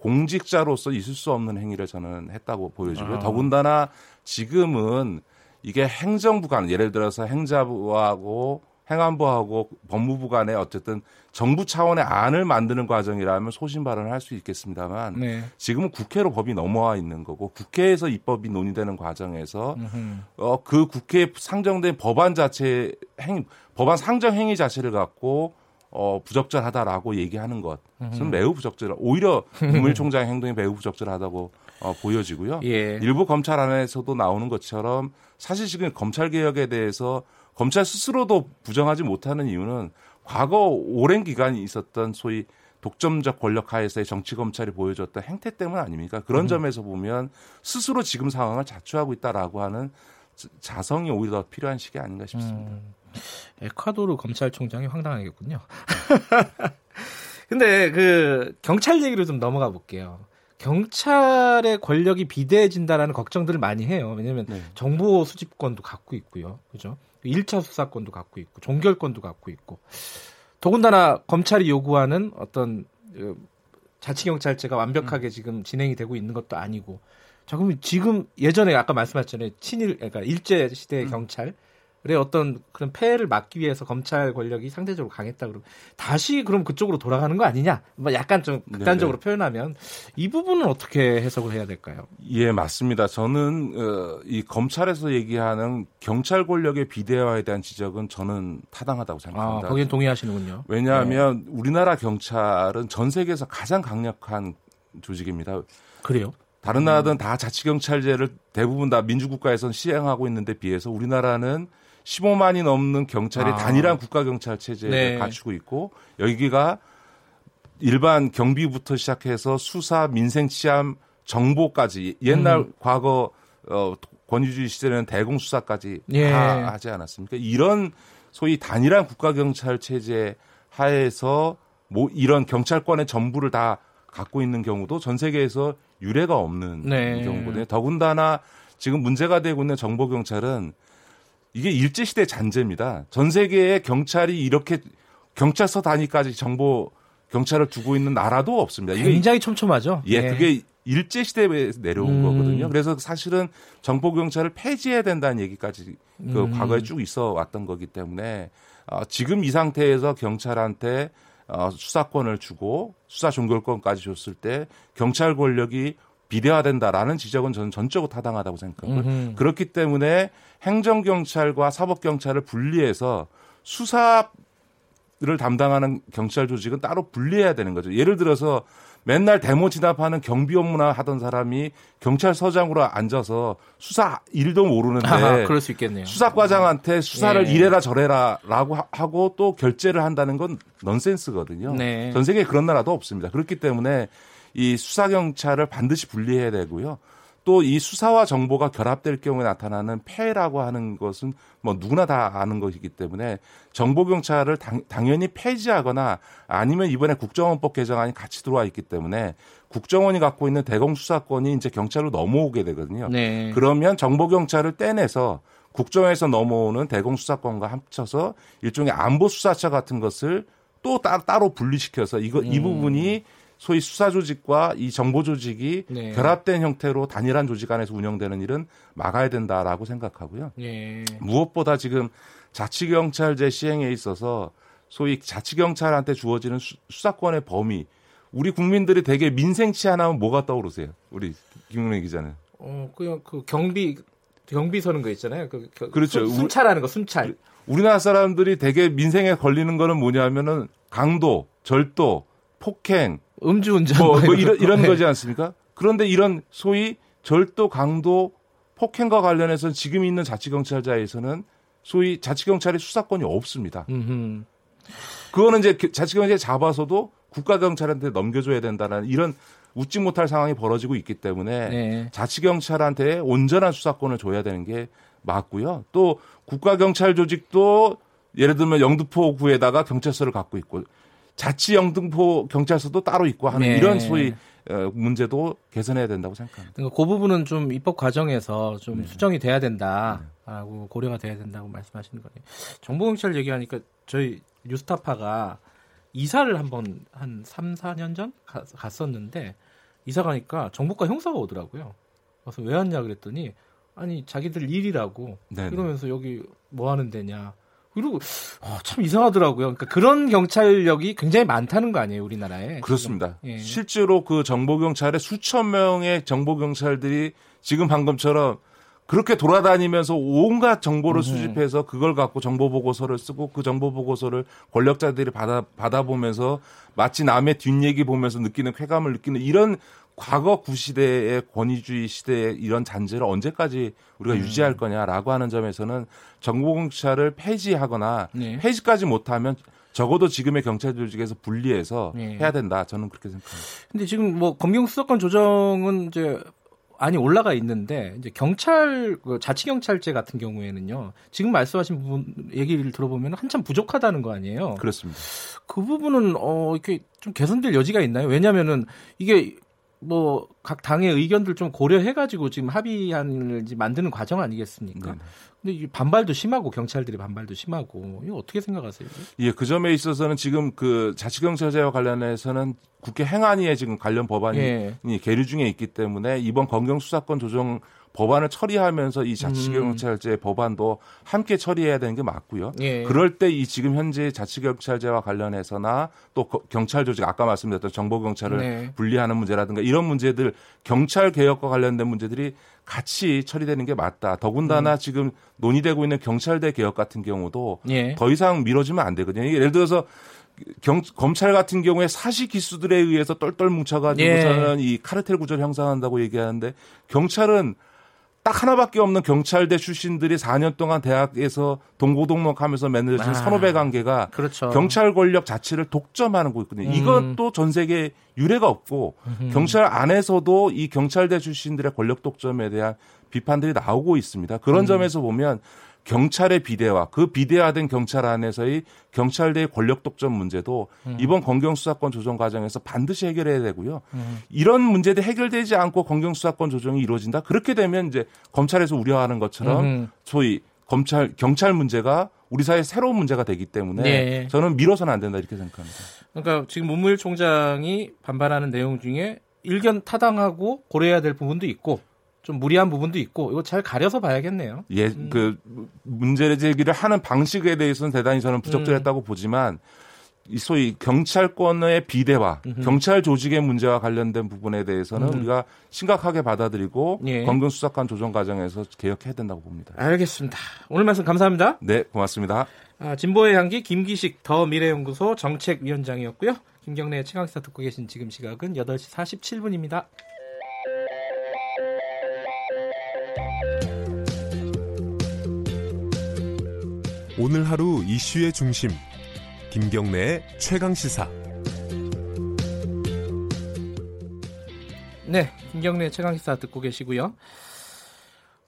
공직자로서 있을 수 없는 행위를 저는 했다고 보여지고요. 아. 더군다나 지금은 이게 행정부 간 예를 들어서 행자부하고 행안부하고 법무부 간에 어쨌든 정부 차원의 안을 만드는 과정이라면 소신 발언을 할 수 있겠습니다만 네. 지금은 국회로 법이 넘어와 있는 거고 국회에서 입법이 논의되는 과정에서 음흠. 어, 그 국회에 상정된 법안 자체 행 법안 상정 행위 자체를 갖고 어, 부적절하다라고 얘기하는 것은 매우 부적절. 오히려 국무총장의 행동이 매우 부적절하다고 어, 보여지고요. 예. 일부 검찰 안에서도 나오는 것처럼 사실 지금 검찰 개혁에 대해서 검찰 스스로도 부정하지 못하는 이유는 과거 오랜 기간이 있었던 소위 독점적 권력 하에서의 정치 검찰이 보여줬던 행태 때문 아닙니까? 그런 점에서 보면 스스로 지금 상황을 자초하고 있다라고 하는 자- 자성이 오히려 더 필요한 시기 아닌가 싶습니다. 음, 에콰도르 검찰총장이 황당하겠군요. 근데 그 경찰 얘기로 좀 넘어가 볼게요. 경찰의 권력이 비대해진다라는 걱정들을 많이 해요. 왜냐하면 네. 정보 수집권도 갖고 있고요. 그죠? 1차 수사권도 갖고 있고 종결권도 갖고 있고 더군다나 검찰이 요구하는 어떤 그 자치경찰제가 완벽하게 지금 진행이 되고 있는 것도 아니고 자 그러면 지금 예전에 아까 말씀하셨잖아요. 친일 그러니까 일제 시대의 경찰 의 어떤 그런 폐해를 막기 위해서 검찰 권력이 상대적으로 강했다 그러면 다시 그럼 그쪽으로 돌아가는 거 아니냐 뭐 약간 좀 극단적으로 표현하면 이 부분은 어떻게 해석을 해야 될까요? 예, 맞습니다. 저는 어, 이 검찰에서 얘기하는 경찰 권력의 비대화에 대한 지적은 저는 타당하다고 아 생각합니다. 거기엔 동의하시는군요. 왜냐하면 우리나라 경찰은 전 세계에서 가장 강력한 조직입니다. 그래요? 다른 나라들은 다 자치경찰제를 대부분 다 민주국가에선 시행하고 있는데 비해서 우리나라는 15만이 넘는 경찰이 아. 단일한 국가경찰 체제를 네. 갖추고 있고 여기가 일반 경비부터 시작해서 수사, 민생 치안, 정보까지 옛날 음. 과거 어, 권위주의 시대는 대공수사까지 예. 다 하지 않았습니까? 이런 소위 단일한 국가경찰 체제 하에서 뭐 이런 경찰권의 전부를 다 갖고 있는 경우도 전 세계에서 유례가 없는 네. 경우거든요. 더군다나 지금 문제가 되고 있는 정보 경찰은 이게 일제 시대 잔재입니다. 전 세계의 경찰이 이렇게 경찰서 단위까지 정보 경찰을 두고 있는 나라도 없습니다. 이게 굉장히 촘촘하죠. 예, 그게 일제 시대에서 내려온 음. 거거든요. 그래서 사실은 정보 경찰을 폐지해야 된다는 얘기까지 그 음. 과거에 쭉 있어 왔던 거기 때문에 어, 지금 이 상태에서 경찰한테 어, 수사권을 주고 수사 종결권까지 줬을 때 경찰 권력이 비대화된다라는 지적은 저는 전적으로 타당하다고 생각하고요. 음흠. 그렇기 때문에 행정 경찰과 사법 경찰을 분리해서 수사를 담당하는 경찰 조직은 따로 분리해야 되는 거죠. 예를 들어서 맨날 데모 진압하는 경비 업무나 하던 사람이 경찰서장으로 앉아서 수사 일도 모르는데 아, 그럴 수 있겠네요. 수사과장한테 수사를 예. 이래라 저래라라고 하- 하고 또 결재를 한다는 건 넌센스거든요. 네. 전 세계에 그런 나라도 없습니다. 그렇기 때문에 이 수사 경찰을 반드시 분리해야 되고요. 또 이 수사와 정보가 결합될 경우에 나타나는 폐해라고 하는 것은 뭐 누구나 다 아는 것이기 때문에 정보 경찰을 당, 당연히 폐지하거나 아니면 이번에 국정원법 개정안이 같이 들어와 있기 때문에 국정원이 갖고 있는 대공 수사권이 이제 경찰로 넘어오게 되거든요. 네. 그러면 정보 경찰을 떼내서 국정에서 넘어오는 대공 수사권과 합쳐서 일종의 안보 수사처 같은 것을 또 따, 따로 분리시켜서 이거 이 음. 부분이 소위 수사 조직과 이 정보 조직이 네. 결합된 형태로 단일한 조직 안에서 운영되는 일은 막아야 된다라고 생각하고요. 예. 무엇보다 지금 자치 경찰제 시행에 있어서 소위 자치 경찰한테 주어지는 수, 수사권의 범위 우리 국민들이 되게 민생 치안하면 뭐가 떠오르세요? 우리 김용래 기자는. 어, 그냥 그 경비 경비 서는 거 있잖아요. 그 겨- 그렇죠. 순, 순찰하는 거 순찰. 우리나라 사람들이 되게 민생에 걸리는 거는 뭐냐면은 강도, 절도, 폭행, 음주운전 뭐, 뭐뭐 이런 이런, 이런 네. 거지 않습니까? 그런데 이런 소위 절도, 강도, 폭행과 관련해서는 지금 있는 자치경찰자에서는 소위 자치경찰의 수사권이 없습니다. 음흠. 그거는 이제 자치경찰이 잡아서도 국가경찰한테 넘겨줘야 된다는 이런 웃지 못할 상황이 벌어지고 있기 때문에 네. 자치경찰한테 온전한 수사권을 줘야 되는 게 맞고요. 또 국가경찰 조직도 예를 들면 영등포구에다가 경찰서를 갖고 있고 자치 영등포 경찰서도 따로 있고 하는 네. 이런 소위 어, 문제도 개선해야 된다고 생각합니다. 그러니까 그 부분은 좀 입법 과정에서 좀 네. 수정이 돼야 된다라고 고려가 돼야 된다고 말씀하시는 거네요. 정보경찰 얘기하니까 저희 뉴스타파가 이사를 한번 한 3, 4년 전 가- 갔었는데 이사 가니까 정보과 형사가 오더라고요. 그래서 왜 왔냐 그랬더니 아니 자기들 일이라고 네네. 이러면서 여기 뭐 하는 데냐. 그리고 어, 참 이상하더라고요. 그러니까 그런 경찰력이 굉장히 많다는 거 아니에요, 우리나라에. 그렇습니다. 예. 실제로 그 정보 경찰에 수천 명의 정보 경찰들이 지금 방금처럼 그렇게 돌아다니면서 온갖 정보를 음흠. 수집해서 그걸 갖고 정보 보고서를 쓰고 그 정보 보고서를 권력자들이 받아 받아 보면서 마치 남의 뒷얘기 보면서 느끼는 쾌감을 느끼는 이런 과거 구시대의 권위주의 시대의 이런 잔재를 언제까지 우리가 음. 유지할 거냐라고 하는 점에서는 정보경찰을 폐지하거나 네. 폐지까지 못하면 적어도 지금의 경찰 조직에서 분리해서 네. 해야 된다. 저는 그렇게 생각합니다. 근데 지금 뭐 검경 수사권 조정은 이제 많이 올라가 있는데 이제 경찰 그 자치 경찰제 같은 경우에는요. 지금 말씀하신 부분 얘기를 들어보면 한참 부족하다는 거 아니에요. 그렇습니다. 그 부분은 어 이렇게 좀 개선될 여지가 있나요? 왜냐면은 이게 뭐 각 당의 의견들 좀 고려해 가지고 지금 합의안을 이제 만드는 과정 아니겠습니까? 네. 근데 이 반발도 심하고 경찰들이 반발도 심하고 이거 어떻게 생각하세요? 예, 그 점에 있어서는 지금 그 자치경찰제와 관련해서는 국회 행안위에 지금 관련 법안이 예. 계류 중에 있기 때문에 이번 검경 수사권 조정 법안을 처리하면서 이 자치경찰제 법안도 함께 처리해야 되는 게 맞고요. 예. 그럴 때 이 지금 현재 자치경찰제와 관련해서나 또 거- 경찰 조직 아까 말씀드렸던 정보경찰을 네. 분리하는 문제라든가 이런 문제들 경찰 개혁과 관련된 문제들이 같이 처리되는 게 맞다. 더군다나 지금 논의되고 있는 경찰대 개혁 같은 경우도 예. 더 이상 미뤄지면 안 되거든요. 예를 들어서 경, 검찰 같은 경우에 사시 기수들에 의해서 똘똘 뭉쳐가지고서는 이 카르텔 구조를 형성한다고 얘기하는데 경찰은 딱 하나밖에 없는 경찰대 출신들이 4년 동안 대학에서 동고동록하면서 맺어진 아. 선후배 관계가 그렇죠. 경찰 권력 자체를 독점하는 거 있거든요. 음. 이것도 전 세계에 유례가 없고 경찰 안에서도 이 경찰대 출신들의 권력 독점에 대한 비판들이 나오고 있습니다. 음. 그런 점에서 보면 경찰의 비대화, 그 비대화된 경찰 안에서의 경찰대의 권력 독점 문제도 음. 이번 검경 수사권 조정 과정에서 반드시 해결해야 되고요. 이런 문제들이 해결되지 않고 검경 수사권 조정이 이루어진다. 그렇게 되면 이제 검찰에서 우려하는 것처럼 음흠. 소위 검찰 경찰 문제가 우리 사회 의 새로운 문제가 되기 때문에 네. 저는 미뤄서는 안 된다 이렇게 생각합니다. 그러니까 지금 문무일 총장이 반발하는 내용 중에 일견 타당하고 고려해야 될 부분도 있고 좀 무리한 부분도 있고 이거 잘 가려서 봐야겠네요. 예, 음. 그 문제 제기를 하는 방식에 대해서는 대단히 저는 음. 부적절했다고 보지만 이 소위 경찰권의 비대화, 음흠. 경찰 조직의 문제와 관련된 부분에 대해서는 음. 우리가 심각하게 받아들이고 예. 검경 수사권 조정 과정에서 개혁해야 된다고 봅니다. 알겠습니다. 오늘 말씀 감사합니다. 네, 고맙습니다. 아, 진보의 향기 김기식 더 미래연구소 정책위원장이었고요. 김경래 최강시사 듣고 계신 지금 시각은 8시 47분입니다. 오늘 하루 이슈의 중심 김경래의 최강 시사 네, 김경래 최강 시사 듣고 계시고요.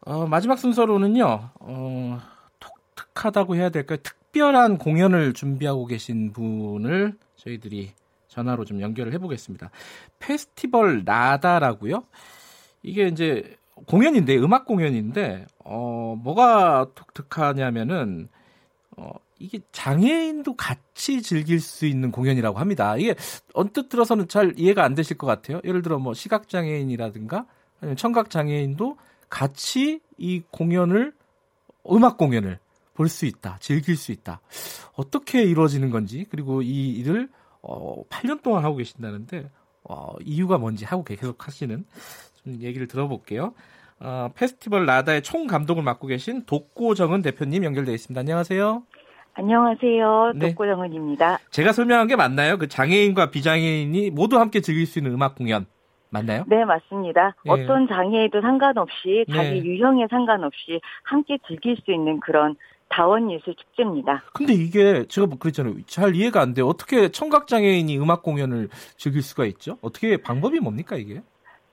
어, 마지막 순서로는요, 어, 독특하다고 해야 될까요? 특별한 공연을 준비하고 계신 분을 저희들이 전화로 좀 연결을 해보겠습니다. 페스티벌 나다라고요. 이게 이제 공연인데 음악 공연인데 어, 뭐가 독특하냐면은 어, 이게 장애인도 같이 즐길 수 있는 공연이라고 합니다. 이게 언뜻 들어서는 잘 이해가 안 되실 것 같아요. 예를 들어 뭐 시각 장애인이라든가 아니면 청각 장애인도 같이 이 공연을 음악 공연을 볼 수 있다, 즐길 수 있다. 어떻게 이루어지는 건지 그리고 이 일을 어, 8년 동안 하고 계신다는데 어, 이유가 뭔지 하고 계속 하시는 좀 얘기를 들어볼게요. 어, 페스티벌 라다의 총 감독을 맡고 계신 독고정은 대표님 연결되어 있습니다. 안녕하세요. 안녕하세요. 네. 독고정은입니다. 제가 설명한 게 맞나요? 그 장애인과 비장애인이 모두 함께 즐길 수 있는 음악 공연 맞나요? 네, 맞습니다. 예. 어떤 장애에도 상관없이 자기 네. 유형에 상관없이 함께 즐길 수 있는 그런 다원 예술 축제입니다. 근데 이게 제가 뭐 그랬잖아요. 잘 이해가 안 돼요. 어떻게 청각 장애인이 음악 공연을 즐길 수가 있죠? 어떻게 방법이 뭡니까 이게?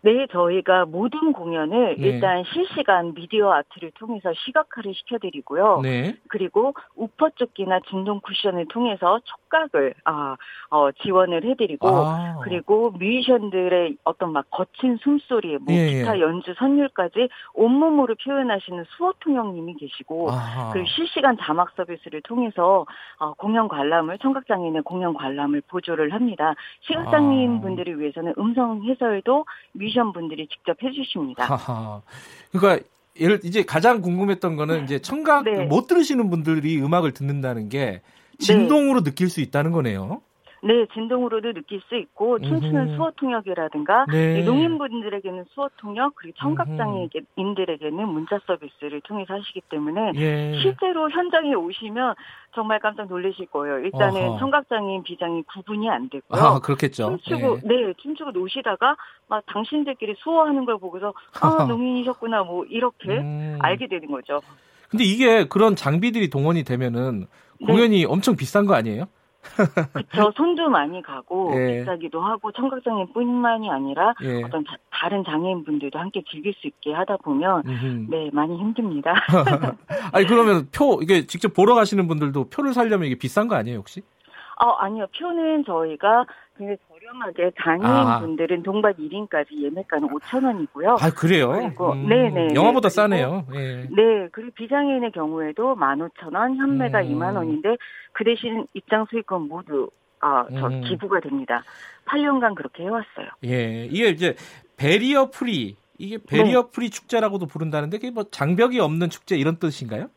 네, 저희가 모든 공연을 네. 일단 실시간 미디어 아트를 통해서 시각화를 시켜드리고요. 네. 그리고 우퍼조끼나 진동 쿠션을 통해서 촉각을 아, 어, 지원을 해드리고 아. 그리고 뮤지션들의 어떤 막 거친 숨소리, 뭐 예, 기타 예. 연주 선율까지 온몸으로 표현하시는 수어 통역님이 계시고 아하. 그리고 실시간 자막 서비스를 통해서 어, 공연 관람을 청각장애인의 공연 관람을 보조를 합니다. 시각장애인 아. 분들을 위해서는 음성 해설도 뮤 지션 분들이 직접 해주십니다. 하하. 그러니까 예를 이제 가장 궁금했던 거는 이제 청각 네. 못 들으시는 분들이 음악을 듣는다는 게 진동으로 느낄 수 있다는 거네요. 네, 진동으로도 느낄 수 있고 춤추는. 수어 통역이라든가 네. 이 농인분들에게는 수어 통역 그리고 청각장애인들에게는 문자 서비스를 통해서 하시기 때문에 예. 실제로 현장에 오시면 정말 깜짝 놀라실 거예요. 일단은 어허. 청각장애인 비장이 구분이 안 되고요. 아, 그렇겠죠. 춤추고 예. 네 춤추고 노시다가 막 당신들끼리 수어하는 걸 보고서 아 농인이셨구나 뭐 이렇게 음. 알게 되는 거죠. 근데 이게 그런 장비들이 동원이 되면은 네. 공연이 엄청 비싼 거 아니에요? 저 손도 많이 가고 예. 비싸기도 하고 청각장애인뿐만이 아니라 예. 어떤 자- 다른 장애인분들도 함께 즐길 수 있게 하다 보면 음흠. 네 많이 힘듭니다. 아니 그러면 표 이게 직접 보러 가시는 분들도 표를 사려면 이게 비싼 거 아니에요 혹시? 어 아니요 표는 저희가 굉장히 저렴하게 장애인분들은 동반 1인까지 예매가는 5천 원이고요. 아 그래요? 그리고 음, 네네 영화보다 싸네요. 예. 네, 그리고 비장애인의 경우에도 15,000원, 현매가 음. 2만 원인데 그 대신 입장 수익금 모두 아, 저 음. 기부가 됩니다. 8년간 그렇게 해왔어요. 예, 이게 이제 barrier free 이게 barrier 네. free 축제라고도 부른다는데 그게 뭐 장벽이 없는 축제 이런 뜻인가요?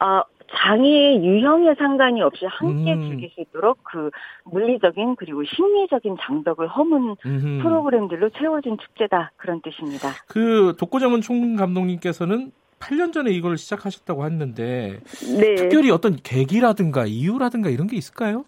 아, 장애 유형에 상관이 없이 함께 음. 즐길 수 있도록 그 물리적인 그리고 심리적인 장벽을 허문 음흠. 프로그램들로 채워진 축제다 그런 뜻입니다. 그 독고정은 총 감독님께서는 8년 전에 이걸 시작하셨다고 했는데 네. 특별히 어떤 계기라든가 이유라든가 이런 게 있을까요?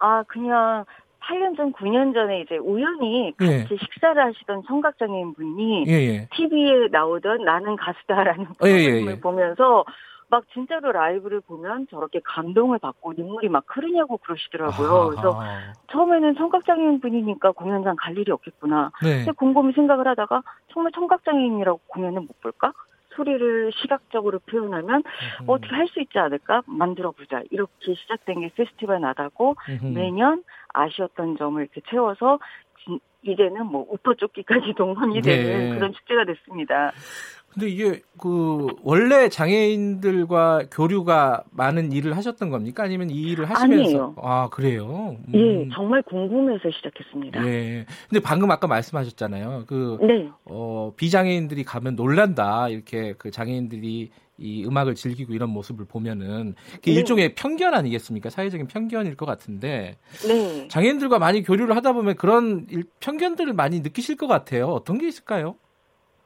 아, 그냥 8년 전, 9년 전에 이제 우연히 같이 예. 식사를 하시던 청각장애인 분이 예, 예. TV에 나오던 나는 가수다라는 예, 예, 프로그램을 예. 보면서 막 진짜로 라이브를 보면 저렇게 감동을 받고 눈물이 막 흐르냐고 그러시더라고요. 그래서. 처음에는 청각장애인 분이니까 공연장 갈 일이 없겠구나. 네. 근데 곰곰이 생각을 하다가 정말 청각장애인이라고 공연을 못 볼까? 소리를 시각적으로 표현하면 음. 어떻게 할 수 있지 않을까? 만들어보자. 이렇게 시작된 게 페스티벌 나다고 음흠. 매년 아쉬웠던 점을 이렇게 채워서 진- 이제는 뭐 우퍼 쫓기까지 동원이 되는 네. 그런 축제가 됐습니다. 근데 이게 그 원래 장애인들과 교류가 많은 일을 하셨던 겁니까? 아니면 이 일을 하시면서 아니에요. 아 그래요? 음. 예, 정말 궁금해서 시작했습니다. 예. 근데 방금 아까 말씀하셨잖아요. 그 네. 어, 비장애인들이 가면 놀란다. 이렇게 그 장애인들이 이 음악을 즐기고 이런 모습을 보면은 그게 네. 일종의 편견 아니겠습니까? 사회적인 편견일 것 같은데 네. 장애인들과 많이 교류를 하다 보면 그런 일- 편견들을 많이 느끼실 것 같아요. 어떤 게 있을까요?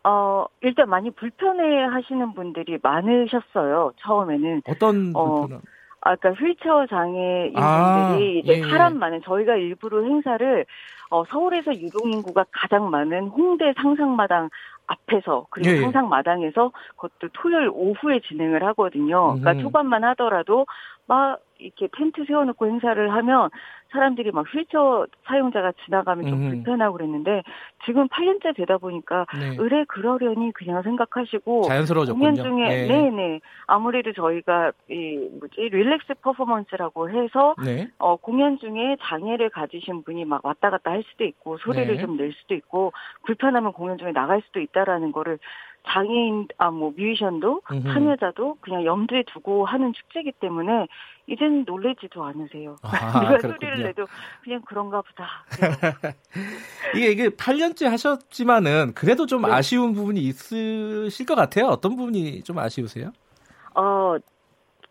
어, 일단 많이 불편해 하시는 분들이 많으셨어요. 처음에는. 어떤 어, 불편함? 아, 그러니까 휠체어 장애인 분들이 아, 이제 예, 예. 사람 많은 저희가 일부러 행사를 어, 서울에서 유동 인구가 가장 많은 홍대 상상마당 앞에서 그리고 예, 예. 상상마당에서 그것도 토요일 오후에 진행을 하거든요. 그러니까 음흠. 초반만 하더라도 막 이렇게 텐트 세워놓고 행사를 하면 사람들이 막 휠체어 사용자가 지나가면 좀 음흠. 불편하고 그랬는데 지금 8년째 되다 보니까 네. 의뢰 그러려니 그냥 생각하시고 자연스러워졌군요. 공연 중에 네. 네. 네 아무래도 저희가 이 뭐지 릴렉스 퍼포먼스라고 해서 네. 어 공연 중에 장애를 가지신 분이 막 왔다 갔다 할 수도 있고 소리를 네. 좀낼 수도 있고 불편하면 공연 중에 나갈 수도 있다라는 거를 장애인 아 뭐 뮤지션도. 참여자도 그냥 염두에 두고 하는 축제이기 때문에 이제는 놀래지도 않으세요. 아, 누가 그렇군요. 소리를 내도 그냥 그런가 보다. 이게 이게 8년째 하셨지만은 그래도 좀 네. 아쉬운 부분이 있으실 것 같아요. 어떤 부분이 좀 아쉬우세요? 어,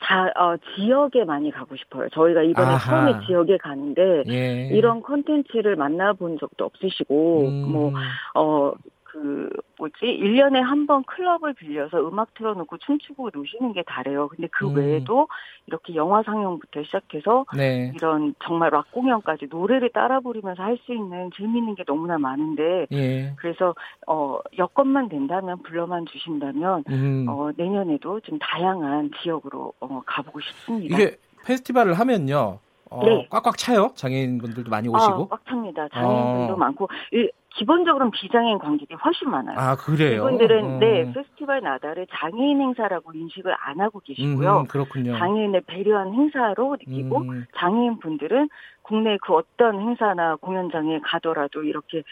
자, 어, 지역에 많이 가고 싶어요. 저희가 이번에 아하. 처음에 지역에 가는데, 예. 이런 콘텐츠를 만나본 적도 없으시고, 음. 뭐, 어, 그그 뭐지 1년에 한 번 클럽을 빌려서 음악 틀어놓고 춤추고 노시는 게 다래요. 근데 그 음. 외에도 이렇게 영화 상영부터 시작해서 네. 이런 정말 락 공연까지 노래를 따라 부르면서 할 수 있는 재미있는 게 너무나 많은데 예. 그래서 어 여건만 된다면 불러만 주신다면 음. 어 내년에도 좀 다양한 지역으로 어 가보고 싶습니다. 이게 페스티벌을 하면요. 어, 네. 꽉꽉 차요. 장애인분들도 많이 아, 오시고. 꽉 찹니다. 장애인분도 어. 많고 일- 기본적으로는 비장애인 관객이 훨씬 많아요. 아, 그래요. 이분들은 음. 네 페스티벌 나다를 장애인 행사라고 인식을 안 하고 계시고요. 음, 그렇군요. 장애인을 배려한 행사로 느끼고 음. 장애인 분들은 국내 그 어떤 행사나 공연장에 가더라도 이렇게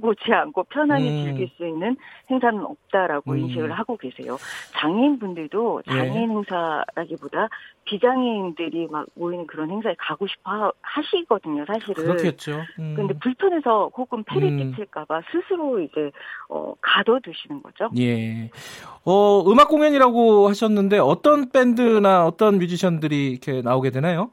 보지 않고 편하게 음. 즐길 수 있는 행사는 없다라고 음. 인식을 하고 계세요. 장애인 분들도 예. 장애인 행사라기보다 비장애인들이 막 모이는 그런 행사에 가고 싶어 하시거든요, 사실은. 그렇겠죠. 음. 근데 불편해서 혹은 폐를 음. 끼칠까봐 스스로 이제 어 가둬두시는 거죠. 예. 어, 음악 공연이라고 하셨는데 어떤 밴드나 어떤 뮤지션들이 이렇게 나오게 되나요?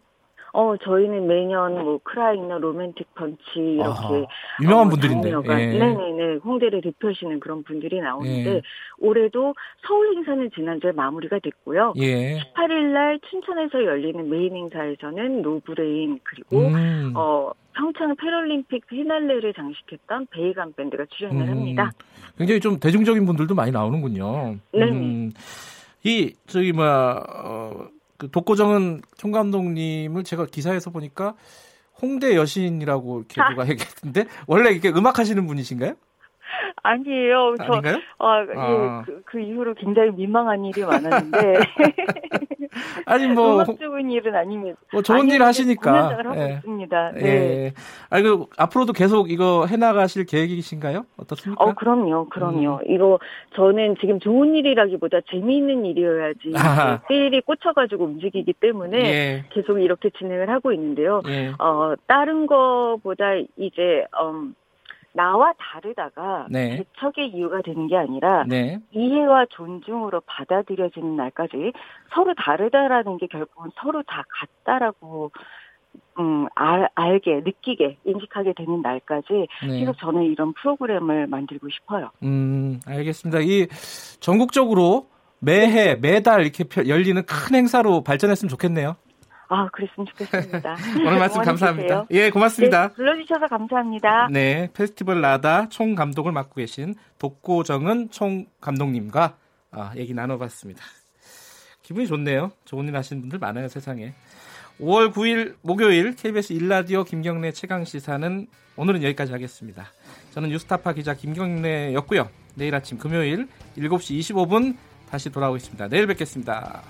어 저희는 매년 뭐 크라잉너 로맨틱 펀치 이렇게 아하, 유명한 어, 분들인데. 예. 네네네 홍대를 대표하시는 그런 분들이 나오는데 예. 올해도 서울 행사는 지난주에 마무리가 됐고요. 예. 18일 날 춘천에서 열리는 메인 행사에서는 노브레인 그리고 음. 어 평창 패럴림픽 피날레를 장식했던 배희관 밴드가 출연을 음, 합니다. 굉장히 좀 대중적인 분들도 많이 나오는군요. 네네. 음, 이 저기 뭐야 어, 그 독고정은 총 감독님을 제가 기사에서 보니까 홍대 여신이라고 이렇게 아. 누가 얘기했는데 원래 이렇게 음악 하시는 분이신가요? 아니에요. 저 아닌가요? 아, 아. 예, 그, 그 이후로 굉장히 민망한 일이 많았는데 아니 뭐, 음악 좋은 일은 아닙니다. 뭐 좋은 아니, 일 하시니까. 하고 예. 있습니다. 네. 예. 아니 그 앞으로도 계속 이거 해나가실 계획이신가요? 어떻습니까? 어, 그럼요, 그럼요. 음. 이거 저는 지금 좋은 일이라기보다 재미있는 일이어야지 아하. 세일이 꽂혀가지고 움직이기 때문에 예. 계속 이렇게 진행을 하고 있는데요. 예. 어, 다른 거보다 이제 음, 나와 다르다가 네. 개척의 이유가 되는 게 아니라 네. 이해와 존중으로 받아들여지는 날까지 서로 다르다라는 게 결국은 서로 다 같다라고 음, 알, 알게, 느끼게, 인식하게 되는 날까지 네. 계속 저는 이런 프로그램을 만들고 싶어요. 음, 알겠습니다. 이 전국적으로 매해 매달 이렇게 펴- 열리는 큰 행사로 발전했으면 좋겠네요. 아, 그랬으면 좋겠습니다. 오늘 말씀 감사합니다. 주세요. 예, 고맙습니다. 네, 불러주셔서 감사합니다. 네, 페스티벌 라다 총 감독을 맡고 계신 독고정은 총 감독님과 아, 얘기 나눠봤습니다. 기분이 좋네요. 좋은 일 하시는 분들 많아요, 세상에. 5월 9일 목요일 KBS 일라디오 김경래 최강 시사는 오늘은 여기까지 하겠습니다. 저는 뉴스타파 기자 김경래였고요. 내일 아침 금요일 7시 25분 다시 돌아오겠습니다. 내일 뵙겠습니다.